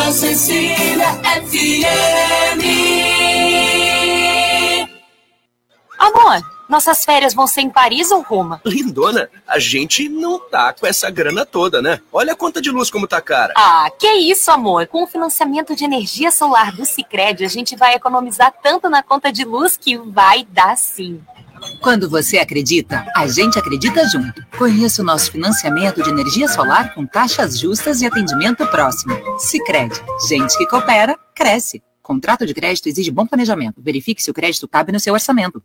Santa Cecília FM. Amor, nossas férias vão ser em Paris ou Roma? Lindona, a gente não tá com essa grana toda, né? Olha a conta de luz como tá cara. Ah, que isso, amor. Com o financiamento de energia solar do Sicredi, a gente vai economizar tanto na conta de luz que vai dar sim. Quando você acredita, a gente acredita junto. Conheça o nosso financiamento de energia solar com taxas justas e atendimento próximo. Sicredi, gente que coopera, cresce. Contrato de crédito exige bom planejamento. Verifique se o crédito cabe no seu orçamento.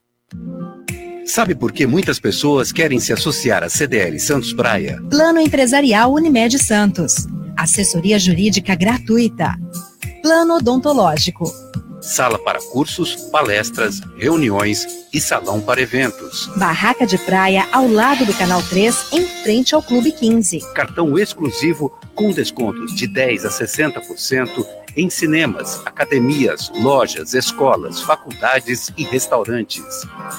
Sabe por que muitas pessoas querem se associar à CDL Santos Praia? Plano Empresarial Unimed Santos. Assessoria Jurídica Gratuita. Plano Odontológico. Sala para cursos, palestras, reuniões e salão para eventos. Barraca de praia ao lado do Canal 3, em frente ao Clube 15. Cartão exclusivo com descontos de 10 a 60% em cinemas, academias, lojas, escolas, faculdades e restaurantes.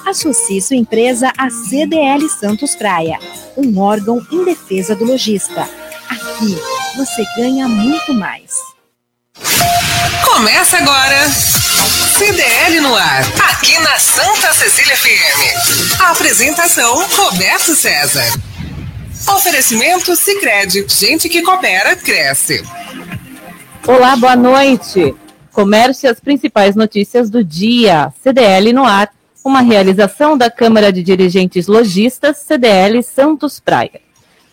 Associe sua empresa à CDL Santos Praia, um órgão em defesa do lojista. Aqui você ganha muito mais. Começa agora. CDL no ar, aqui na Santa Cecília FM. Apresentação Roberto César. Oferecimento Sicredi, gente que coopera cresce. Olá, boa noite. Comércio e as principais notícias do dia. CDL no ar, uma realização da Câmara de Dirigentes Logistas, CDL Santos Praia.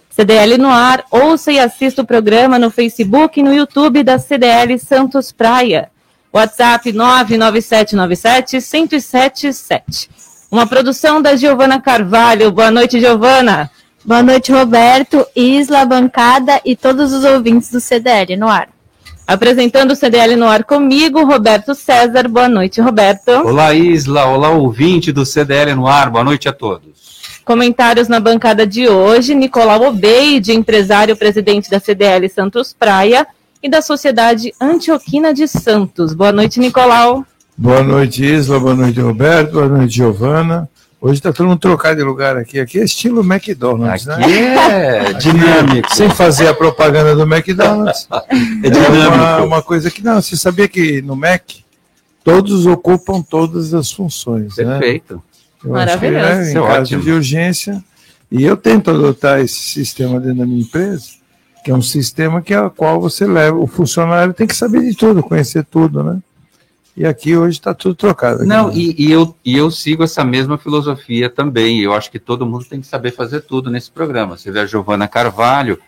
CDL no ar, ouça e assista o programa no Facebook e no YouTube da CDL Santos Praia. WhatsApp 99797-1077. Uma produção da Giovana Carvalho. Boa noite, Giovana. Boa noite, Roberto, Isla, bancada e todos os ouvintes do CDL no ar. Apresentando o CDL no ar comigo, Roberto César. Boa noite, Roberto. Olá, Isla. Olá, ouvinte do CDL no ar. Boa noite a todos. Comentários na bancada de hoje: Nicolau Obeide, empresário presidente da CDL Santos Praia e da Sociedade Antioquina de Santos. Boa noite, Nicolau. Boa noite, Isla. Boa noite, Roberto. Boa noite, Giovana. Hoje está todo mundo trocado de lugar aqui. Aqui é estilo McDonald's, aqui né? É dinâmico. Sem fazer a propaganda do McDonald's. é dinâmico. É uma, uma, coisa que não. Você sabia que no Mac todos ocupam todas as funções. Né? Perfeito. Né? Maravilhoso. É, em é caso ótimo. de urgência. E eu tento adotar esse sistema dentro da minha empresa, que é um sistema que é a qual você leva. O funcionário tem que saber de tudo, conhecer tudo, né? E aqui hoje está tudo trocado. Não, né? e, e, eu, e eu sigo essa mesma filosofia também. Eu acho que todo mundo tem que saber fazer tudo nesse programa. Você vê a Giovana Carvalho,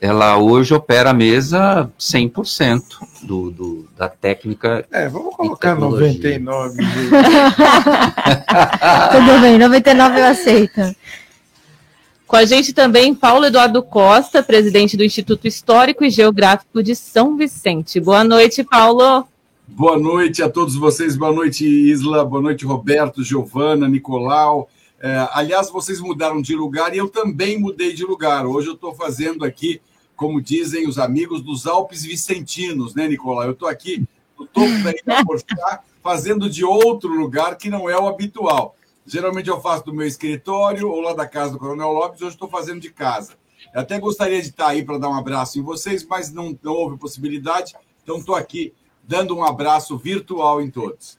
ela hoje opera a mesa 100% do, do, da técnica. É, vamos colocar 99. Tudo bem, 99 eu aceito. Com a gente também Paulo Eduardo Costa, presidente do Instituto Histórico e Geográfico de São Vicente. Boa noite, Paulo. Boa noite a todos vocês, boa noite, Isla, boa noite, Roberto, Giovana, Nicolau. É, aliás, vocês mudaram de lugar e eu também mudei de lugar. Hoje eu estou fazendo aqui, como dizem os amigos dos Alpes Vicentinos, né, Nicolau? Eu estou aqui no topo da Ilha Porchá, fazendo de outro lugar que não é o habitual. Geralmente eu faço do meu escritório ou lá da casa do Coronel Lopes, hoje estou fazendo de casa. Eu até gostaria de estar aí para dar um abraço em vocês, mas não, não houve possibilidade, então estou aqui dando um abraço virtual em todos.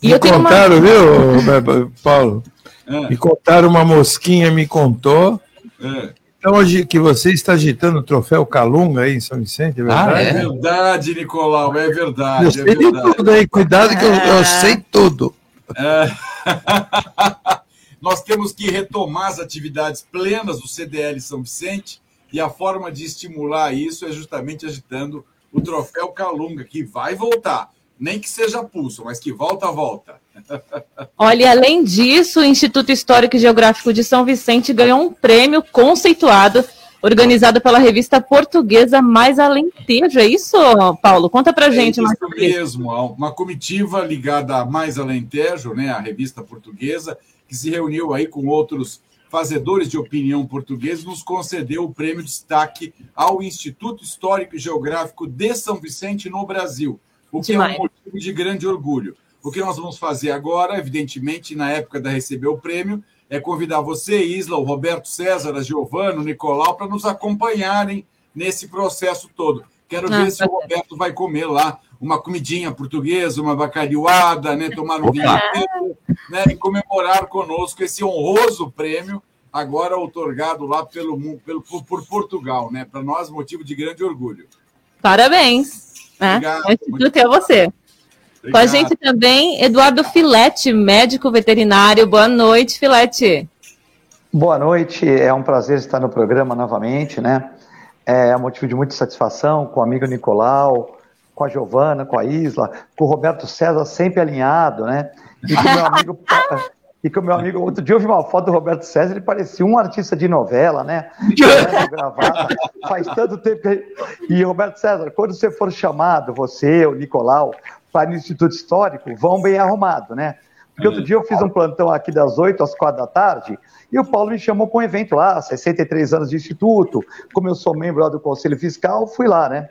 E me contaram, uma... viu, Paulo? É. Me contaram, uma mosquinha me contou. É. Então, hoje que você está agitando o troféu Calunga aí em São Vicente, é verdade? Ah, é verdade, Nicolau, é verdade. Eu é sei verdade. de tudo aí, cuidado que eu, eu sei tudo. É. Nós temos que retomar as atividades plenas do CDL São Vicente e a forma de estimular isso é justamente agitando o troféu Calunga, que vai voltar. Nem que seja pulso, mas que volta, volta. Olha, além disso, o Instituto Histórico e Geográfico de São Vicente ganhou um prêmio conceituado organizado pela revista portuguesa Mais Alentejo. É isso, Paulo? Conta pra gente. É isso mesmo, uma comitiva ligada a Mais Alentejo, né, a revista portuguesa, que se reuniu aí com outros fazedores de opinião portugueses, nos concedeu o prêmio destaque ao Instituto Histórico e Geográfico de São Vicente no Brasil, o que Demais. é um motivo de grande orgulho. O que nós vamos fazer agora, evidentemente, na época da receber o prêmio, é convidar você, Isla, o Roberto César, a Giovano, o Nicolau, para nos acompanharem nesse processo todo. Quero ver se o Roberto vai comer lá uma comidinha portuguesa, uma bacalhoada, né? Tomar um vinho né? e comemorar conosco esse honroso prêmio, agora otorgado lá pelo, pelo, por Portugal, né? Para nós, motivo de grande orgulho. Parabéns. Né? Instituto é você. Obrigado. Com a gente também, Eduardo Filete, médico veterinário. Boa noite, Filete. Boa noite, é um prazer estar no programa novamente, né? É um motivo de muita satisfação com o amigo Nicolau, com a Giovana, com a Isla, com o Roberto César sempre alinhado, né? E com o meu amigo. e com o meu amigo, outro dia eu vi uma foto do Roberto César, ele parecia um artista de novela, né? Gravata, faz tanto tempo que. E Roberto César, quando você for chamado, você, o Nicolau, para o Instituto Histórico, vão bem arrumado, né? Porque outro dia eu fiz um plantão aqui das 8 às 4 da tarde e o Paulo me chamou para um evento lá, 63 anos de instituto. Como eu sou membro lá do Conselho Fiscal, fui lá, né?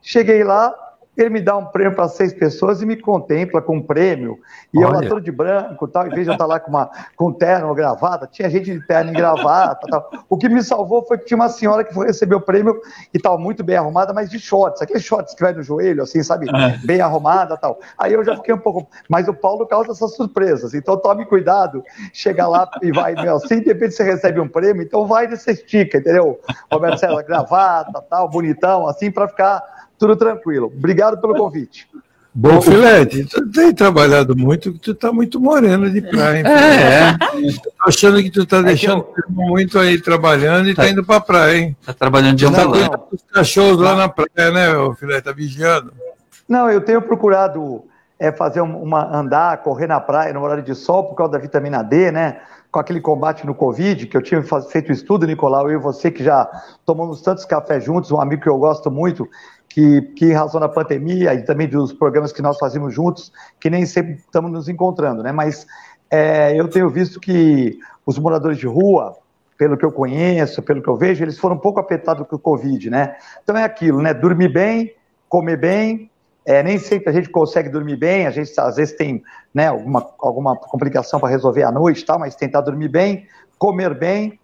Cheguei lá, ele me dá um prêmio para seis pessoas e me contempla com um prêmio. E Olha. eu lá todo de branco, tal, em vez de eu estar lá com, uma, com terno ou gravata, tinha gente de terno e gravata. Tal. O que me salvou foi que tinha uma senhora que foi receber o prêmio e estava muito bem arrumada, mas de shorts, aqueles shorts que vai no joelho, assim, sabe? É. Bem arrumada tal. Aí eu já fiquei um pouco. Mas o Paulo causa essas surpresas, então tome cuidado, chega lá e vai, meu, assim, de repente você recebe um prêmio, então vai você estica, entendeu? Roberto César, gravata, tal, bonitão, assim, para ficar tudo tranquilo. Obrigado pelo convite. Bom, Filete, tu tem trabalhado muito, tu tá muito moreno de praia. É, é. Tô achando que tu tá é deixando eu... muito aí trabalhando e tá, tá indo pra praia, hein? Tá trabalhando de um tá cuidando dos cachorros lá na praia, né, Filete? Tá vigiando. Não, eu tenho procurado é, fazer uma andar, correr na praia no horário de sol por causa da vitamina D, né? Com aquele combate no Covid, que eu tinha feito estudo, Nicolau, eu e você que já tomamos tantos cafés juntos, um amigo que eu gosto muito, que, que em razão da pandemia e também dos programas que nós fazemos juntos, que nem sempre estamos nos encontrando, né? Mas é, eu tenho visto que os moradores de rua, pelo que eu conheço, pelo que eu vejo, eles foram um pouco afetados com o Covid, né? Então é aquilo, né? Dormir bem, comer bem, é, nem sempre a gente consegue dormir bem, a gente às vezes tem né, alguma, alguma complicação para resolver à noite, tal, mas tentar dormir bem, comer bem,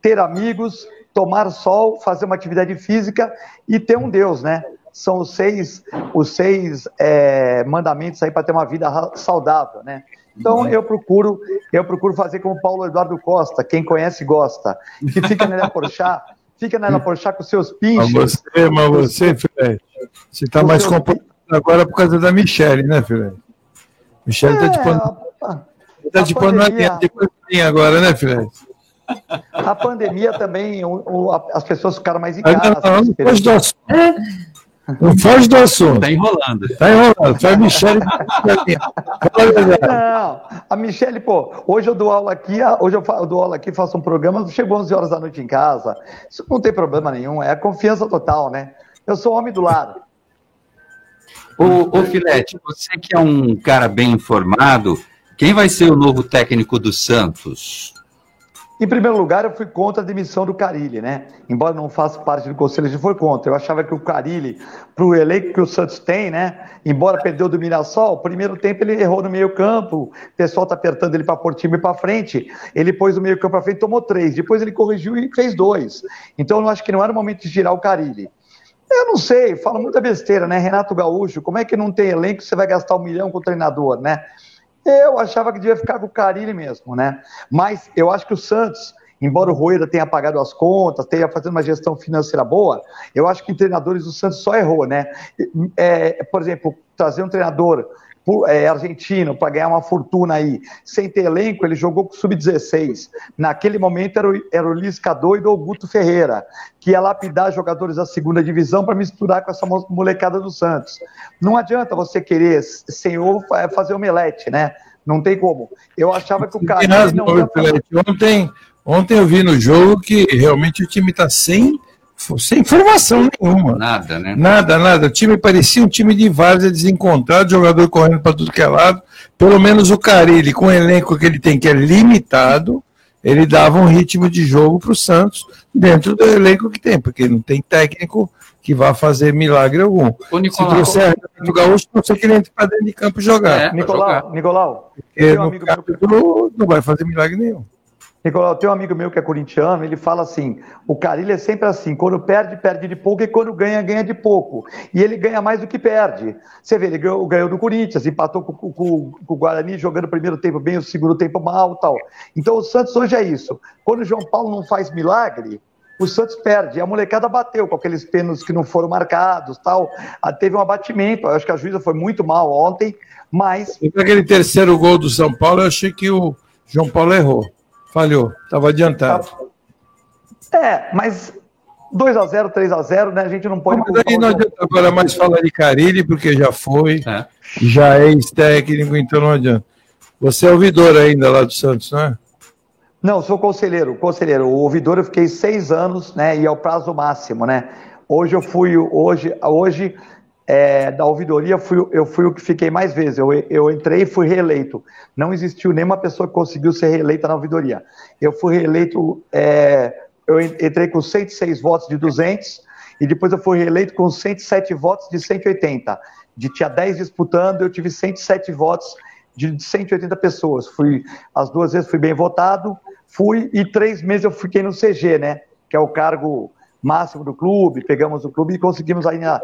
ter amigos, tomar sol, fazer uma atividade física e ter um Deus, né? São os seis, os seis é, mandamentos aí para ter uma vida saudável, né? Então eu procuro, eu procuro fazer como Paulo Eduardo Costa, quem conhece gosta, que fica na Porchá, fica na Porchá com seus pinches. Mas você, mas você, Fred, você está mais complicado agora por causa da Michelle, né, Fred? Michelle está é, te pondo, tá te pondo na agora, né, Fred? A pandemia também, o, o, as pessoas ficaram mais em casa. Não, não, foge do assunto. Não foge do assunto. Está enrolando. Está enrolando. Foi a Michelle. não, a Michelle, pô, hoje eu dou aula aqui, hoje eu dou aula aqui, faço um programa, chego 11 horas da noite em casa. Isso não tem problema nenhum, é a confiança total, né? Eu sou homem do lado. Ô, ô Filete, você que é um cara bem informado, quem vai ser o novo técnico do Santos? Em primeiro lugar, eu fui contra a demissão do Carilli, né? Embora não faça parte do conselho, eu fui contra. Eu achava que o Carilli, para o elenco que o Santos tem, né? Embora perdeu do Mirassol, primeiro tempo ele errou no meio campo, o pessoal tá apertando ele para pôr time para frente. Ele pôs o meio campo para frente, tomou três. Depois ele corrigiu e fez dois. Então eu acho que não era o momento de girar o Carilli. Eu não sei, fala muita besteira, né? Renato Gaúcho, como é que não tem elenco você vai gastar um milhão com o treinador, né? Eu achava que devia ficar com o Carilli mesmo, né? Mas eu acho que o Santos, embora o Rueda tenha pagado as contas, tenha fazendo uma gestão financeira boa, eu acho que em treinadores o Santos só errou, né? É, por exemplo, trazer um treinador é, argentino para ganhar uma fortuna aí, sem ter elenco, ele jogou com o Sub-16. Naquele momento era o, era o Lisca doido ou o Guto Ferreira, que ia lapidar jogadores da segunda divisão para misturar com essa molecada do Santos. Não adianta você querer, senhor, fazer omelete, né? Não tem como. Eu achava que o cara. Não... Ontem, ontem eu vi no jogo que realmente o time está sem sem informação nenhuma. Nada, né? Nada, nada. O time parecia um time de várzea desencontrado, jogador correndo para tudo que é lado. Pelo menos o Carilli, com o elenco que ele tem, que é limitado, ele dava um ritmo de jogo para o Santos dentro do elenco que tem, porque não tem técnico que vá fazer milagre algum. O Nicolau, Se trouxer o Gaúcho, não sei que ele entre para dentro de campo jogar. É, Nicolau, jogar. Nicolau, porque no campo, não vai fazer milagre nenhum. Nicolau, tem um amigo meu que é corintiano, ele fala assim: o Carilho é sempre assim, quando perde, perde de pouco, e quando ganha, ganha de pouco. E ele ganha mais do que perde. Você vê, ele ganhou, ganhou do Corinthians, empatou com, com, com, o Guarani, jogando o primeiro tempo bem, o segundo tempo mal tal. Então o Santos hoje é isso. Quando o João Paulo não faz milagre, o Santos perde. A molecada bateu com aqueles pênaltis que não foram marcados tal. Ah, teve um abatimento, eu acho que a juíza foi muito mal ontem, mas. E aquele terceiro gol do São Paulo, eu achei que o João Paulo errou. Falhou, estava adiantado. É, mas 2 a 0 3 a 0 né? A gente não pode. Mas aí não adianta agora mais falar de Carilli, porque já foi, é. já é ex-técnico, então não adianta. Você é ouvidor ainda lá do Santos, não é? Não, sou conselheiro, conselheiro. O ouvidor eu fiquei seis anos, né? E é o prazo máximo, né? Hoje eu fui, hoje, hoje é, da ouvidoria, fui, eu fui o que fiquei mais vezes. Eu, eu entrei e fui reeleito. Não existiu nenhuma pessoa que conseguiu ser reeleita na ouvidoria. Eu fui reeleito, é, eu entrei com 106 votos de 200 e depois eu fui reeleito com 107 votos de 180. De tinha 10 disputando, eu tive 107 votos de 180 pessoas. Fui as duas vezes fui bem votado, fui e três meses eu fiquei no CG, né? Que é o cargo máximo do clube. Pegamos o clube e conseguimos ainda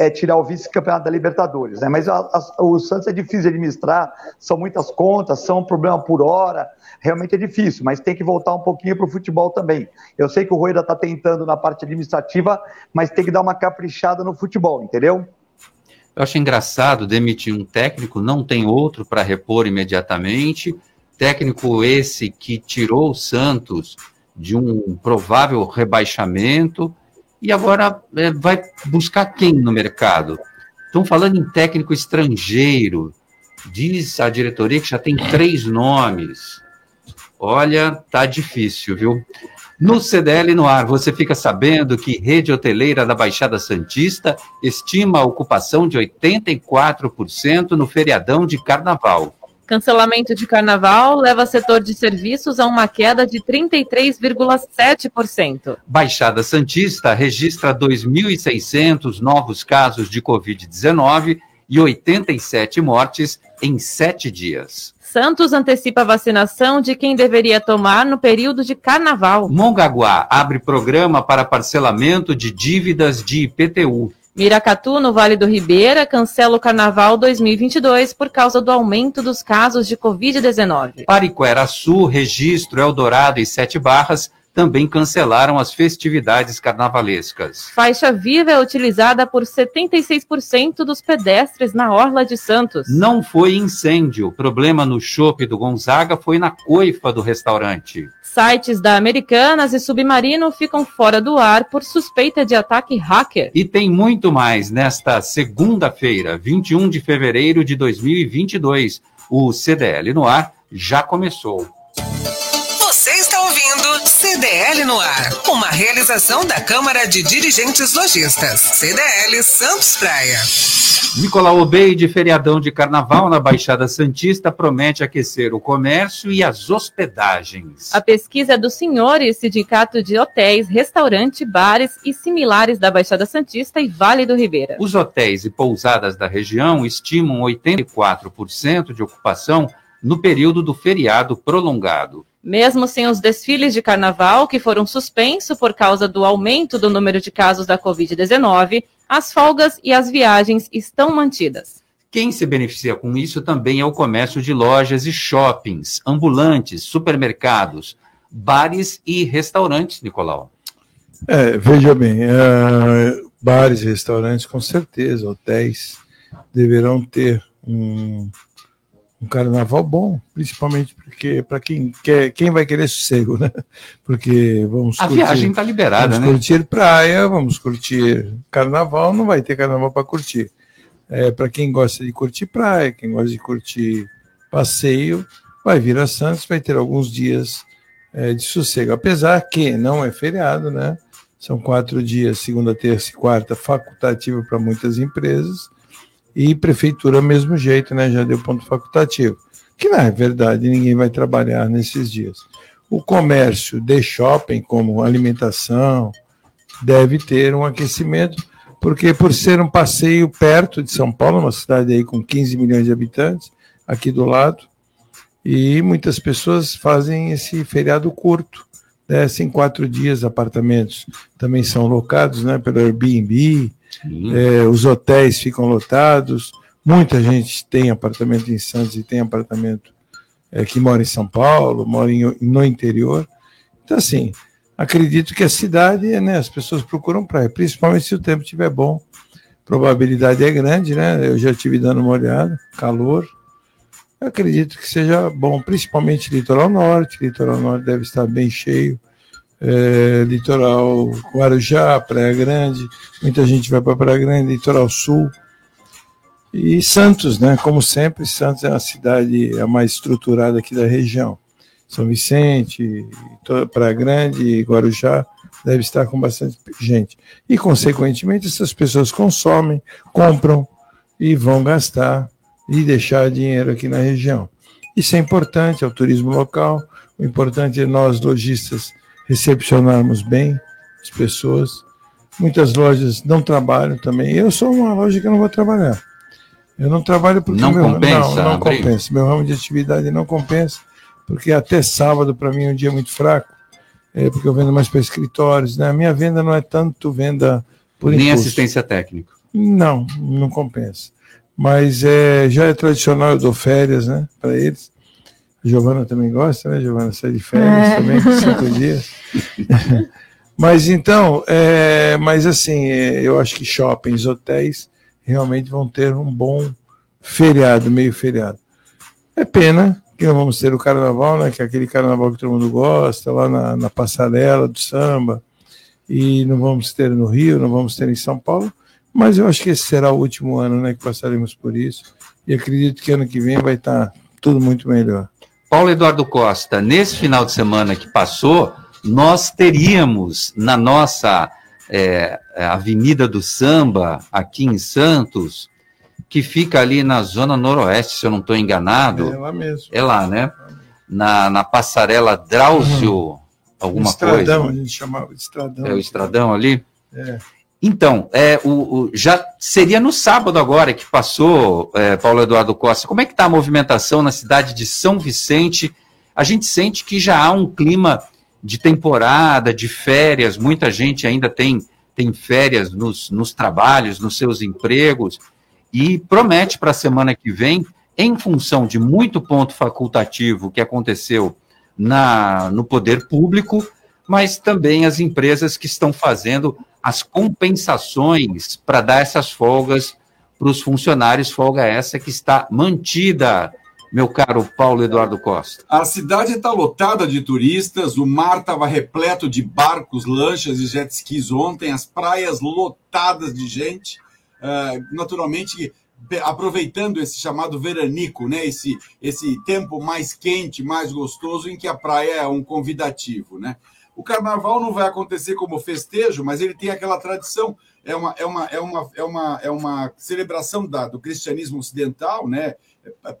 é, tirar o vice-campeonato da Libertadores. Né? Mas a, a, o Santos é difícil de administrar, são muitas contas, são um problema por hora, realmente é difícil, mas tem que voltar um pouquinho para o futebol também. Eu sei que o Rueda está tentando na parte administrativa, mas tem que dar uma caprichada no futebol, entendeu? Eu acho engraçado demitir um técnico, não tem outro para repor imediatamente. Técnico esse que tirou o Santos de um provável rebaixamento, e agora é, vai buscar quem no mercado? Estão falando em técnico estrangeiro. Diz a diretoria que já tem três nomes. Olha, tá difícil, viu? No CDL no ar, você fica sabendo que rede hoteleira da Baixada Santista estima a ocupação de 84% no feriadão de carnaval. Cancelamento de carnaval leva setor de serviços a uma queda de 33,7%. Baixada Santista registra 2.600 novos casos de Covid-19 e 87 mortes em sete dias. Santos antecipa a vacinação de quem deveria tomar no período de carnaval. Mongaguá abre programa para parcelamento de dívidas de IPTU. Miracatu, no Vale do Ribeira, cancela o Carnaval 2022 por causa do aumento dos casos de Covid-19. Pariquera Sul, Registro, Eldorado e Sete Barras também cancelaram as festividades carnavalescas. Faixa viva é utilizada por 76% dos pedestres na Orla de Santos. Não foi incêndio. O problema no chope do Gonzaga foi na coifa do restaurante. Sites da Americanas e Submarino ficam fora do ar por suspeita de ataque hacker. E tem muito mais nesta segunda-feira, 21 de fevereiro de 2022. O CDL no ar já começou. CDL no ar. Uma realização da Câmara de Dirigentes Lojistas. CDL Santos Praia. Nicolau Obeide, feriadão de carnaval na Baixada Santista, promete aquecer o comércio e as hospedagens. A pesquisa do Senhores, Sindicato de Hotéis, Restaurante, Bares e similares da Baixada Santista e Vale do Ribeira. Os hotéis e pousadas da região estimam 84% de ocupação no período do feriado prolongado. Mesmo sem os desfiles de carnaval, que foram suspensos por causa do aumento do número de casos da Covid-19, as folgas e as viagens estão mantidas. Quem se beneficia com isso também é o comércio de lojas e shoppings, ambulantes, supermercados, bares e restaurantes, Nicolau. É, veja bem, é, bares e restaurantes, com certeza, hotéis deverão ter um um carnaval bom, principalmente porque para quem quer, quem vai querer sossego, né? Porque vamos a curtir, viagem está liberada, vamos né? curtir praia, vamos curtir carnaval, não vai ter carnaval para curtir. É, para quem gosta de curtir praia, quem gosta de curtir passeio, vai vir a Santos, vai ter alguns dias é, de sossego, apesar que não é feriado, né? São quatro dias, segunda, terça e quarta, facultativo para muitas empresas e prefeitura, mesmo jeito, né? Já deu ponto facultativo. Que é verdade, ninguém vai trabalhar nesses dias. O comércio de shopping, como alimentação, deve ter um aquecimento, porque por ser um passeio perto de São Paulo, uma cidade aí com 15 milhões de habitantes, aqui do lado, E muitas pessoas fazem esse feriado curto, descem quatro dias apartamentos. Também são locados né, pelo Airbnb, é, os hotéis ficam lotados. Muita gente tem apartamento em Santos e tem apartamento é, que mora em São Paulo, mora em, no interior. Então, assim, acredito que a cidade, né, as pessoas procuram praia, principalmente se o tempo estiver bom. Probabilidade é grande, né? Eu já estive dando uma olhada, calor. Eu acredito que seja bom, principalmente litoral norte. Litoral norte deve estar bem cheio. É, litoral Guarujá, Praia Grande, muita gente vai para Praia Grande, litoral sul. E Santos, né? Como sempre, Santos é a cidade a mais estruturada aqui da região. São Vicente, Praia Grande, Guarujá, deve estar com bastante gente. E, consequentemente, essas pessoas consomem, compram e vão gastar e deixar dinheiro aqui na região. Isso é importante, é o turismo local. O importante é nós, lojistas, recepcionarmos bem as pessoas. Muitas lojas não trabalham também. Eu sou uma loja que não vou trabalhar. Eu não trabalho porque não meu, compensa, não, não compensa. Meu ramo de atividade não compensa porque até sábado para mim é um dia muito fraco, é, porque eu vendo mais para escritórios. Né? A minha venda não é tanto venda por Nem impulso. assistência técnica. Não, não compensa. Mas é, já é tradicional, eu dou férias né, para eles. A Giovana também gosta, né, Giovana? Sai de férias é. também, cinco dias. mas então, é, mas assim, é, eu acho que shoppings, hotéis, realmente vão ter um bom feriado, meio feriado. É pena que não vamos ter o carnaval, né, que é aquele carnaval que todo mundo gosta, lá na, na passarela do samba, e não vamos ter no Rio, não vamos ter em São Paulo, mas eu acho que esse será o último ano né, que passaremos por isso, e acredito que ano que vem vai estar tudo muito melhor. Paulo Eduardo Costa, nesse final de semana que passou, nós teríamos na nossa é, Avenida do Samba, aqui em Santos, que fica ali na zona noroeste, se eu não estou enganado. É lá mesmo. É lá, né? Na, na passarela Drauzio, uhum. alguma estradão, coisa. Estradão, a gente chamava estradão. É o estradão ali? É. Então, é, o, o, já seria no sábado agora que passou, é, Paulo Eduardo Costa. Como é que está a movimentação na cidade de São Vicente? A gente sente que já há um clima de temporada, de férias, muita gente ainda tem, tem férias nos, nos trabalhos, nos seus empregos e promete para a semana que vem, em função de muito ponto facultativo que aconteceu na, no poder público, mas também as empresas que estão fazendo as compensações para dar essas folgas para os funcionários, folga essa que está mantida, meu caro Paulo Eduardo Costa. A cidade está lotada de turistas, o mar estava repleto de barcos, lanchas e jet skis ontem, as praias lotadas de gente. Uh, naturalmente aproveitando esse chamado veranico, né? Esse, esse tempo mais quente, mais gostoso, em que a praia é um convidativo, né? O carnaval não vai acontecer como festejo, mas ele tem aquela tradição, é uma, é uma, é uma, é uma, é uma celebração da, do cristianismo ocidental, né?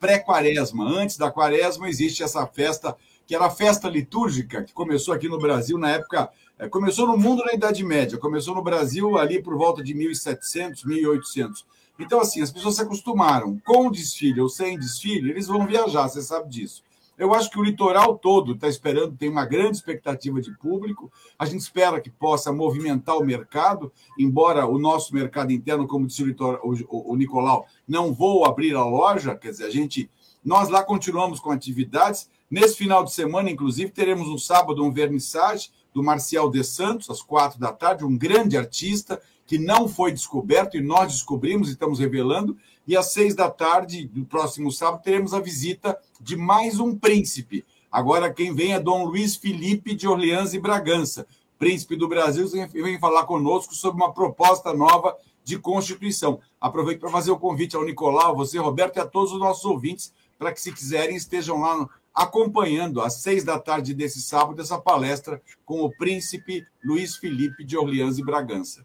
Pré-quaresma. Antes da quaresma existe essa festa, que era a festa litúrgica, que começou aqui no Brasil na época é, começou no mundo na Idade Média, começou no Brasil ali por volta de 1700, 1800. Então, assim, as pessoas se acostumaram. Com desfile ou sem desfile, eles vão viajar, você sabe disso. Eu acho que o litoral todo está esperando, tem uma grande expectativa de público. A gente espera que possa movimentar o mercado, embora o nosso mercado interno, como disse o, litoral, o, o Nicolau, não vou abrir a loja, quer dizer, a gente. Nós lá continuamos com atividades. Nesse final de semana, inclusive, teremos no sábado um vernissage do Marcial de Santos, às quatro da tarde, um grande artista que não foi descoberto e nós descobrimos e estamos revelando. E às seis da tarde do próximo sábado teremos a visita de mais um príncipe. Agora quem vem é Dom Luiz Felipe de Orleans e Bragança, príncipe do Brasil, vem falar conosco sobre uma proposta nova de Constituição. Aproveito para fazer o convite ao Nicolau, você, Roberto, e a todos os nossos ouvintes, para que, se quiserem, estejam lá acompanhando às seis da tarde desse sábado essa palestra com o príncipe Luiz Felipe de Orleans e Bragança.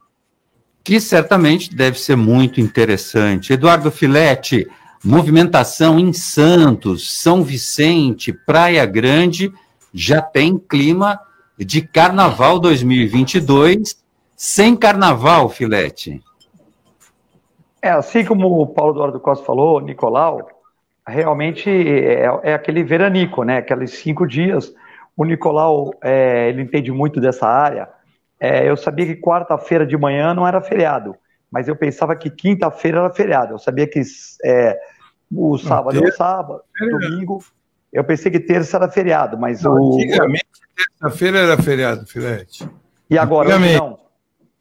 Que certamente deve ser muito interessante. Eduardo Filete, movimentação em Santos, São Vicente, Praia Grande, já tem clima de Carnaval 2022, sem Carnaval, Filete. É, assim como o Paulo Eduardo Costa falou, Nicolau, realmente é, é, aquele veranico, né? Aqueles cinco dias. O Nicolau, é, ele entende muito dessa área. É, eu sabia que quarta-feira de manhã não era feriado, mas eu pensava que quinta-feira era feriado. Eu sabia que é, o sábado é o sábado, domingo. Eu pensei que terça era feriado, mas não, o. Antigamente, terça-feira era feriado, Filete. E agora não.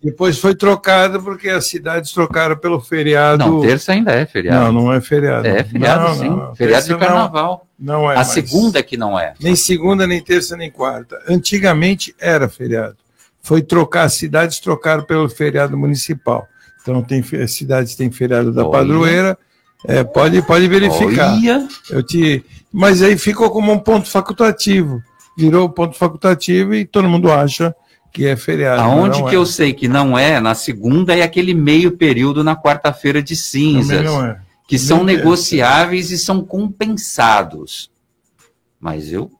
Depois foi trocado porque as cidades trocaram pelo feriado. Não, terça ainda é feriado. Não, não é feriado. É feriado, não, sim. Não, feriado de carnaval. Não, não é. A mais. segunda que não é. Nem segunda, nem terça, nem quarta. Antigamente era feriado. Foi trocar, as cidades trocaram pelo feriado municipal. Então tem as cidades têm feriado da Olha. padroeira. É, pode, pode verificar. Olha. Eu te, mas aí ficou como um ponto facultativo. Virou ponto facultativo e todo mundo acha que é feriado. Aonde que é. eu sei que não é, na segunda é aquele meio período na quarta-feira de cinzas, é. que são é. negociáveis e são compensados. Mas eu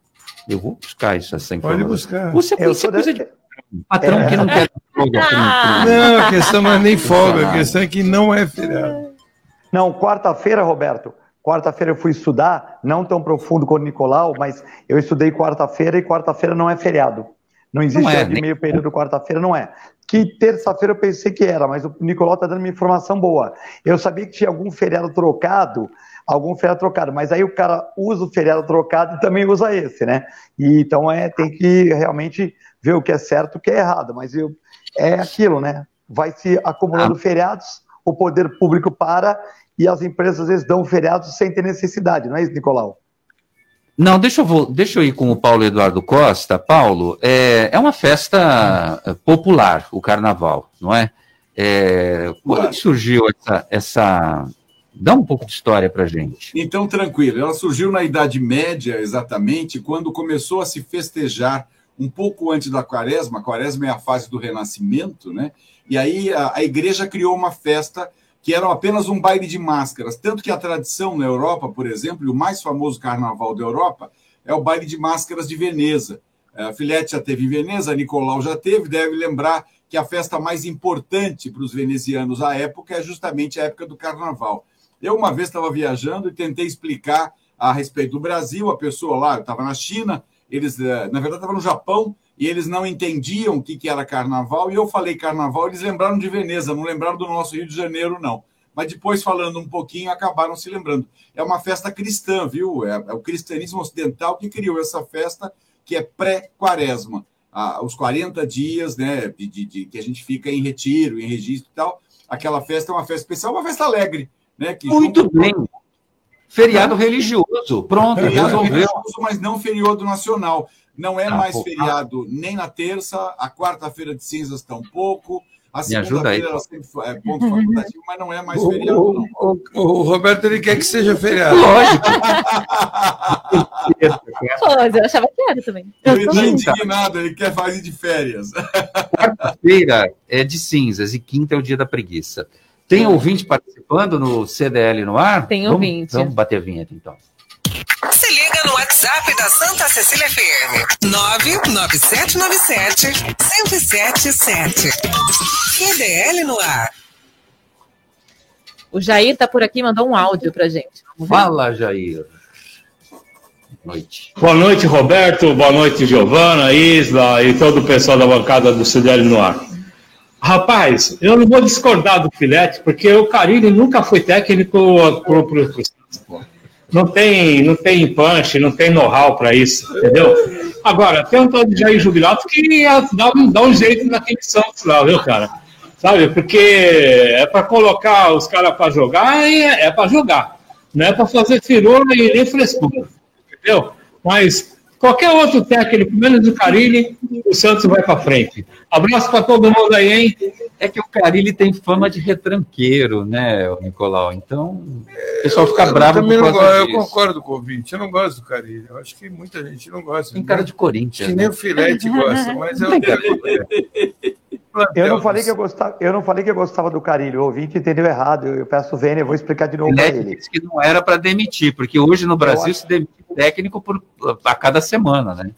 eu vou buscar isso essa informação. Pode buscar. Você, eu você coisa de patrão é. que não quer folga. Não, a questão não é nem folga, a questão é que não é feriado. Não, quarta-feira, Roberto, Quarta-feira eu fui estudar, não tão profundo quanto o Nicolau, mas eu estudei quarta-feira e quarta-feira não é feriado. Não existe não é, nem... meio período quarta-feira, não é. Que terça-feira eu pensei que era, mas o Nicolau está dando uma informação boa. Eu sabia que tinha algum feriado trocado, algum feriado trocado, mas aí o cara usa o feriado trocado e também usa esse, né? E, então é, tem que realmente ver o que é certo e o que é errado, mas eu, é aquilo, né? Vai se acumulando ah. feriados, o poder público para e as empresas às vezes dão feriados sem ter necessidade, não é isso, Nicolau? Não, deixa eu, vou, deixa eu ir com o Paulo Eduardo Costa. Paulo, é, é uma festa eh, popular, o carnaval, não é? é quando surgiu essa, essa. Dá um pouco de história para gente. Então, tranquilo. Ela surgiu na Idade Média, exatamente, quando começou a se festejar um pouco antes da quaresma. A quaresma é a fase do renascimento, né? E aí a, a igreja criou uma festa que eram apenas um baile de máscaras. Tanto que a tradição na Europa, por exemplo, e o mais famoso carnaval da Europa, é o baile de máscaras de Veneza. A Filete já teve em Veneza, Nicolau já teve, deve lembrar que a festa mais importante para os venezianos à época é justamente a época do carnaval. Eu, uma vez, estava viajando e tentei explicar a respeito do Brasil, a pessoa lá, eu estava na China, eles, eh, na verdade, estava no Japão, e eles não entendiam o que, que era carnaval, e eu falei carnaval, eles lembraram de Veneza, não lembraram do nosso Rio de Janeiro, não. Mas depois, falando um pouquinho, acabaram se lembrando. É uma festa cristã, viu? É, é o cristianismo ocidental que criou essa festa, que é pré-quaresma. Ah, os 40 dias né, de, de, de, que a gente fica em retiro, em registro e tal. Aquela festa é uma festa especial, uma festa alegre. Né, que Muito bem. Feriado religioso. Pronto, feriado religioso, mas não feriado nacional. Não é ah, mais pô, feriado ah. nem na terça, a quarta-feira de cinzas tampouco. A segunda-feira sempre é ponto facultativo, mas não é mais feriado. O, não. O, o, o, Roberto ele quer que seja feriado. Lógico. Pô, eu achava que era também. Ele está indignado, ele quer fazer de férias. Quarta-feira é de cinzas e quinta é o dia da preguiça. Tem ouvinte participando no CDL no ar? Tem ouvinte. Vamos, vamos bater a vinheta então. Se liga no WhatsApp da Santa Cecília FM. 99797 1077. QDL no ar. O Jair tá por aqui, mandou um áudio pra gente. Fala, Jair. Noite. Boa noite, Roberto. Boa noite, Giovana, Isla e todo o pessoal da bancada do CDL no ar. Rapaz, eu não vou discordar do Filete, porque o Carilli nunca foi técnico pro, pro, pro, não tem, não tem punch, não tem know-how para isso, entendeu? Agora, tem um tal de Jair Jubilato que dá, dá um jeito naquele Santos lá, viu, cara? Sabe? Porque é para colocar os caras para jogar e é, é para jogar. Não é para fazer firula e nem frescura, entendeu? Mas qualquer outro técnico, menos o Carilli, o Santos vai para frente. Abraço para todo mundo aí, hein? É que o Carilli tem fama de retranqueiro, né, Nicolau? Então, o pessoal fica eu bravo também não gosto, Eu concordo com o ouvinte, eu não gosto do Carilli. Eu acho que muita gente não gosta. Tem cara de Corinthians. Que nem né? o Filete gosta, mas eu Eu não falei que eu gostava, eu não falei que eu gostava do Carilho, o ouvinte entendeu errado. Eu, peço Vênia, eu vou explicar de novo para ele. que não era para demitir, porque hoje no Brasil acho... se demite técnico por, a cada semana, né?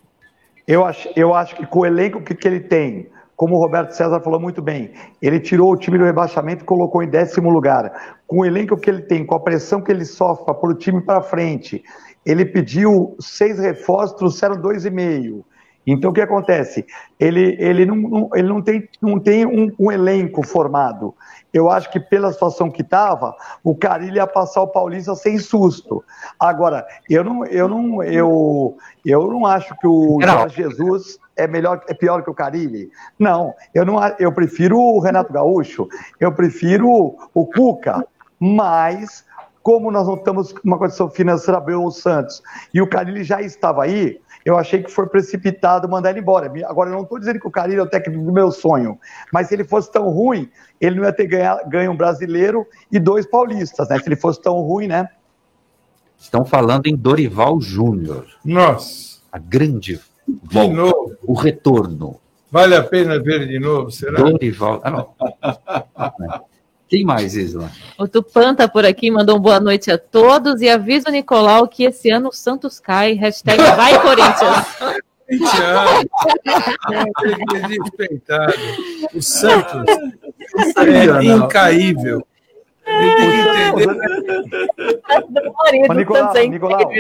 Eu acho, eu acho que com o elenco que, que ele tem, como o Roberto César falou muito bem, ele tirou o time do rebaixamento e colocou em décimo lugar. Com o elenco que ele tem, com a pressão que ele sofre para o time para frente, ele pediu seis reforços, trouxeram dois e meio. Então, o que acontece? Ele, ele não, não ele não tem, não tem um, um, elenco formado. Eu acho que, pela situação que estava, o Carilho ia passar o Paulista sem susto. Agora, eu não, eu não, eu, eu não acho que o Jorge Jesus é melhor, é pior que o Carilli. Não, eu não, eu prefiro o Renato Gaúcho, eu prefiro o Cuca, mas como nós não estamos com uma condição financeira bem o Santos e o Carilli já estava aí, eu achei que foi precipitado mandar ele embora. Agora, eu não estou dizendo que o Carilli é o técnico do meu sonho, mas se ele fosse tão ruim, ele não ia ter ganho, ganho um brasileiro e dois paulistas, né? Se ele fosse tão ruim, né? Estão falando em Dorival Júnior. Nossa. A grande volta. De novo. O retorno. Vale a pena ver de novo, será? Dorival. Ah, não. Quem mais, Isla? O Tupan tá por aqui, mandou um boa noite a todos e avisa o Nicolau que esse ano o Santos cai. Hashtag vai Corinthians. Respeitado. O Santos é incaível. Ele tem que entender. Nicolau, Nicolau.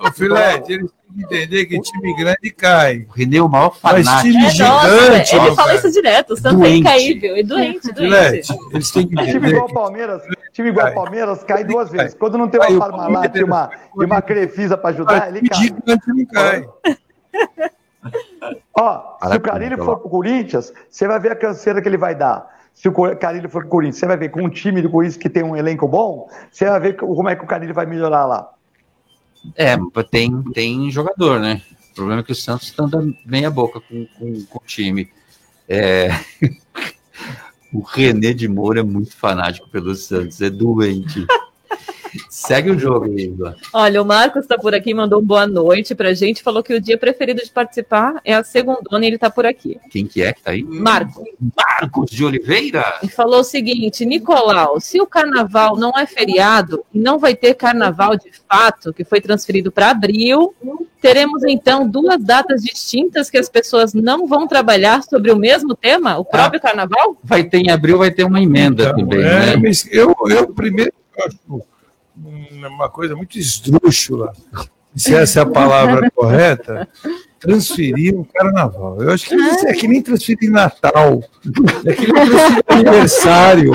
Ô, Filete, eles entender que time grande cai. O René é o maior fanático. Mas time é, gigante. Nossa, ele fala isso direto. O Santos é incaível. É doente, doente. Eles têm que entender. Time igual Palmeiras, time igual Palmeiras cai duas vezes. Quando não tem uma Parmalat e uma, e uma Crefisa para ajudar, ele cai. Gigante não cai. Ó, se o Carilho for pro Corinthians, você vai ver a canseira que ele vai dar. Se o Carilho for pro Corinthians, você vai ver com um time do Corinthians que tem um elenco bom, você vai ver como é que o Carilho vai melhorar lá. É, tem, tem jogador, né? O problema é que o Santos está andando bem a boca com, com, com o time. É... o René de Moura é muito fanático pelo Santos, é doente. Segue o jogo, Igor. Olha, o Marcos está por aqui, mandou boa noite pra gente, falou que o dia preferido de participar é a segunda e ele está por aqui. Quem que é que tá aí? Marcos. Marcos de Oliveira? E falou o seguinte, Nicolau, se o carnaval não é feriado e não vai ter carnaval de fato, que foi transferido para abril, teremos então duas datas distintas que as pessoas não vão trabalhar sobre o mesmo tema, o próprio ah, carnaval? Vai ter em abril, vai ter uma emenda então, também. É, né? eu, eu primeiro acho uma coisa muito esdrúxula, se essa é a palavra correta, transferir um carnaval. Eu acho que é que nem transferir Natal, é que nem transferir aniversário.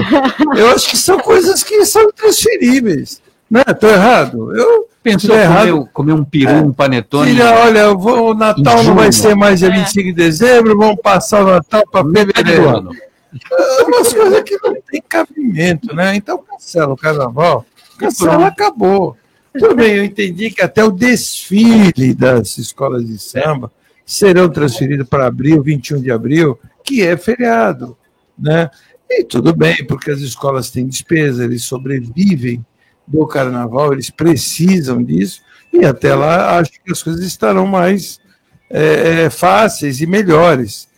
Eu acho que são coisas que são transferíveis. Não, estou errado. Eu pensou errado. Comer, um peru, é. um panetone. Filha, olha, vou, o Natal não vai ser mais dia 25 de dezembro, vamos passar o Natal para fevereiro. É umas coisas que não tem cabimento, né? Então cancela o carnaval Cancela, acabou. Tudo bem, eu entendi que até o desfile das escolas de samba serão transferidos para abril, 21 de abril, que é feriado. Né? E tudo bem, porque as escolas têm despesa, eles sobrevivem do carnaval, eles precisam disso, e até lá acho que as coisas estarão mais é, é fáceis e melhores.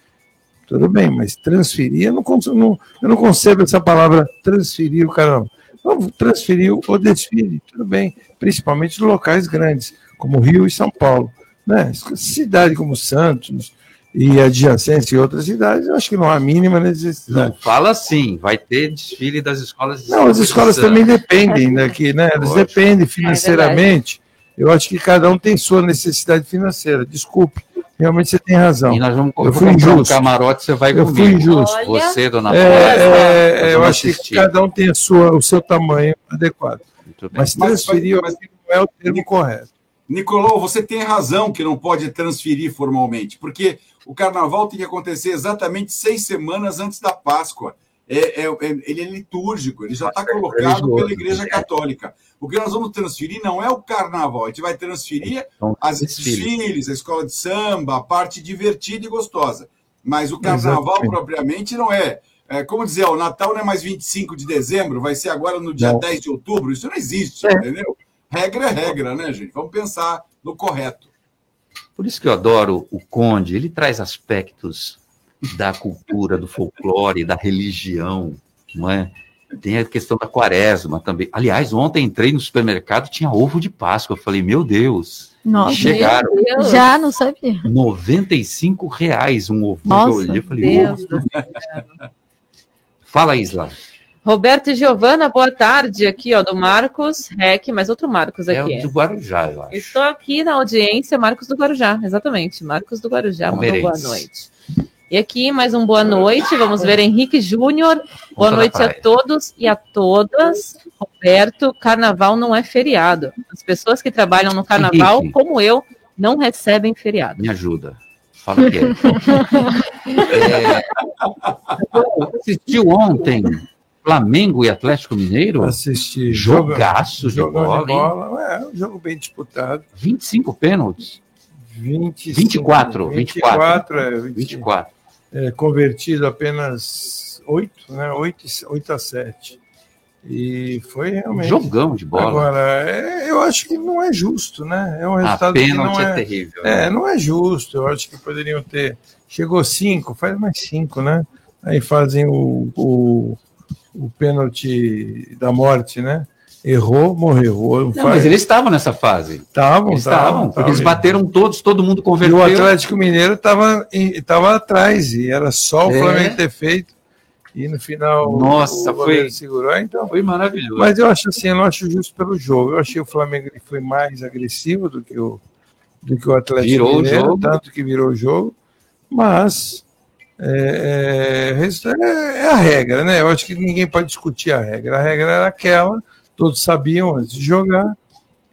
Tudo bem, mas transferir, eu não, não, eu não concebo essa palavra transferir o carnaval. Vamos transferir o desfile, tudo bem, principalmente em locais grandes, como Rio e São Paulo. Né? Cidade como Santos e adjacentes e outras cidades, eu acho que não há mínima necessidade. Não, fala assim, vai ter desfile das escolas. De não, as escolas também dependem daqui, né? Elas dependem financeiramente. É eu acho que cada um tem sua necessidade financeira. Desculpe. Realmente você tem razão. E nós vamos eu fui injusto. Um camarote, você vai eu comigo. Fui injusto. Você, dona é, é, é, Eu acho assistir. que cada um tem a sua, o seu tamanho adequado. Mas transferir mas, mas, não é o termo correto. Nicolau, você tem razão que não pode transferir formalmente, porque o carnaval tem que acontecer exatamente seis semanas antes da Páscoa. É, é, é, ele é litúrgico, ele já está colocado pela Igreja Católica. O que nós vamos transferir não é o carnaval, a gente vai transferir então, as desfiles, a escola de samba, a parte divertida e gostosa. Mas o carnaval Exatamente. propriamente não é. é. Como dizer, o Natal não é mais 25 de dezembro, vai ser agora no dia não. 10 de outubro. Isso não existe, é. entendeu? Regra é regra, né, gente? Vamos pensar no correto. Por isso que eu adoro o Conde, ele traz aspectos da cultura, do folclore, da religião, não é? Tem a questão da quaresma também. Aliás, ontem entrei no supermercado tinha ovo de Páscoa. Eu falei, meu Deus. Nossa, chegaram. Já não sabia. 95 reais um ovo. Nossa, eu olhei, falei, Deus ovo. Fala, Isla. Roberto e Giovana, boa tarde. Aqui, ó, do Marcos Rec, mas outro Marcos É aqui. o do Guarujá, eu acho. Estou aqui na audiência, Marcos do Guarujá, exatamente. Marcos do Guarujá, boa noite. E aqui, mais um boa noite. Vamos ver Henrique Júnior. Boa noite a todos e a todas. Roberto, carnaval não é feriado. As pessoas que trabalham no carnaval, Henrique. como eu, não recebem feriado. Me ajuda. Fala que é. é eu assistiu ontem Flamengo e Atlético Mineiro? Assisti. Jogaço de bola, de bola. É, um jogo bem disputado. 25 pênaltis. 25, 24, 24, é, 20, 24. É, convertido apenas 8, né? 8, 8 a 7. E foi realmente. Jogão de bola. Agora, é, eu acho que não é justo, né? É um A resultado que pênalti não é é, terrível. É, né? não é justo. Eu acho que poderiam ter. Chegou 5, faz mais 5, né? Aí fazem o, o, o pênalti da morte, né? Errou, morreu. Não, mas eles estavam nessa fase. Estavam, estavam, porque eles bateram todos, todo mundo E converteu. o Atlético Mineiro estava tava atrás, e era só o É. Flamengo ter feito. E no final Nossa, o foi- segurou. Então, Foi maravilhoso. mas eu acho assim, eu não acho justo pelo jogo. Eu achei o Flamengo ele foi mais agressivo do que o, do que o Atlético Virou o Mineiro, jogo. tanto que virou o jogo. Mas é, é, é- é a regra, né? Eu acho que ninguém pode discutir a regra. A regra era aquela, todos sabiam antes de jogar,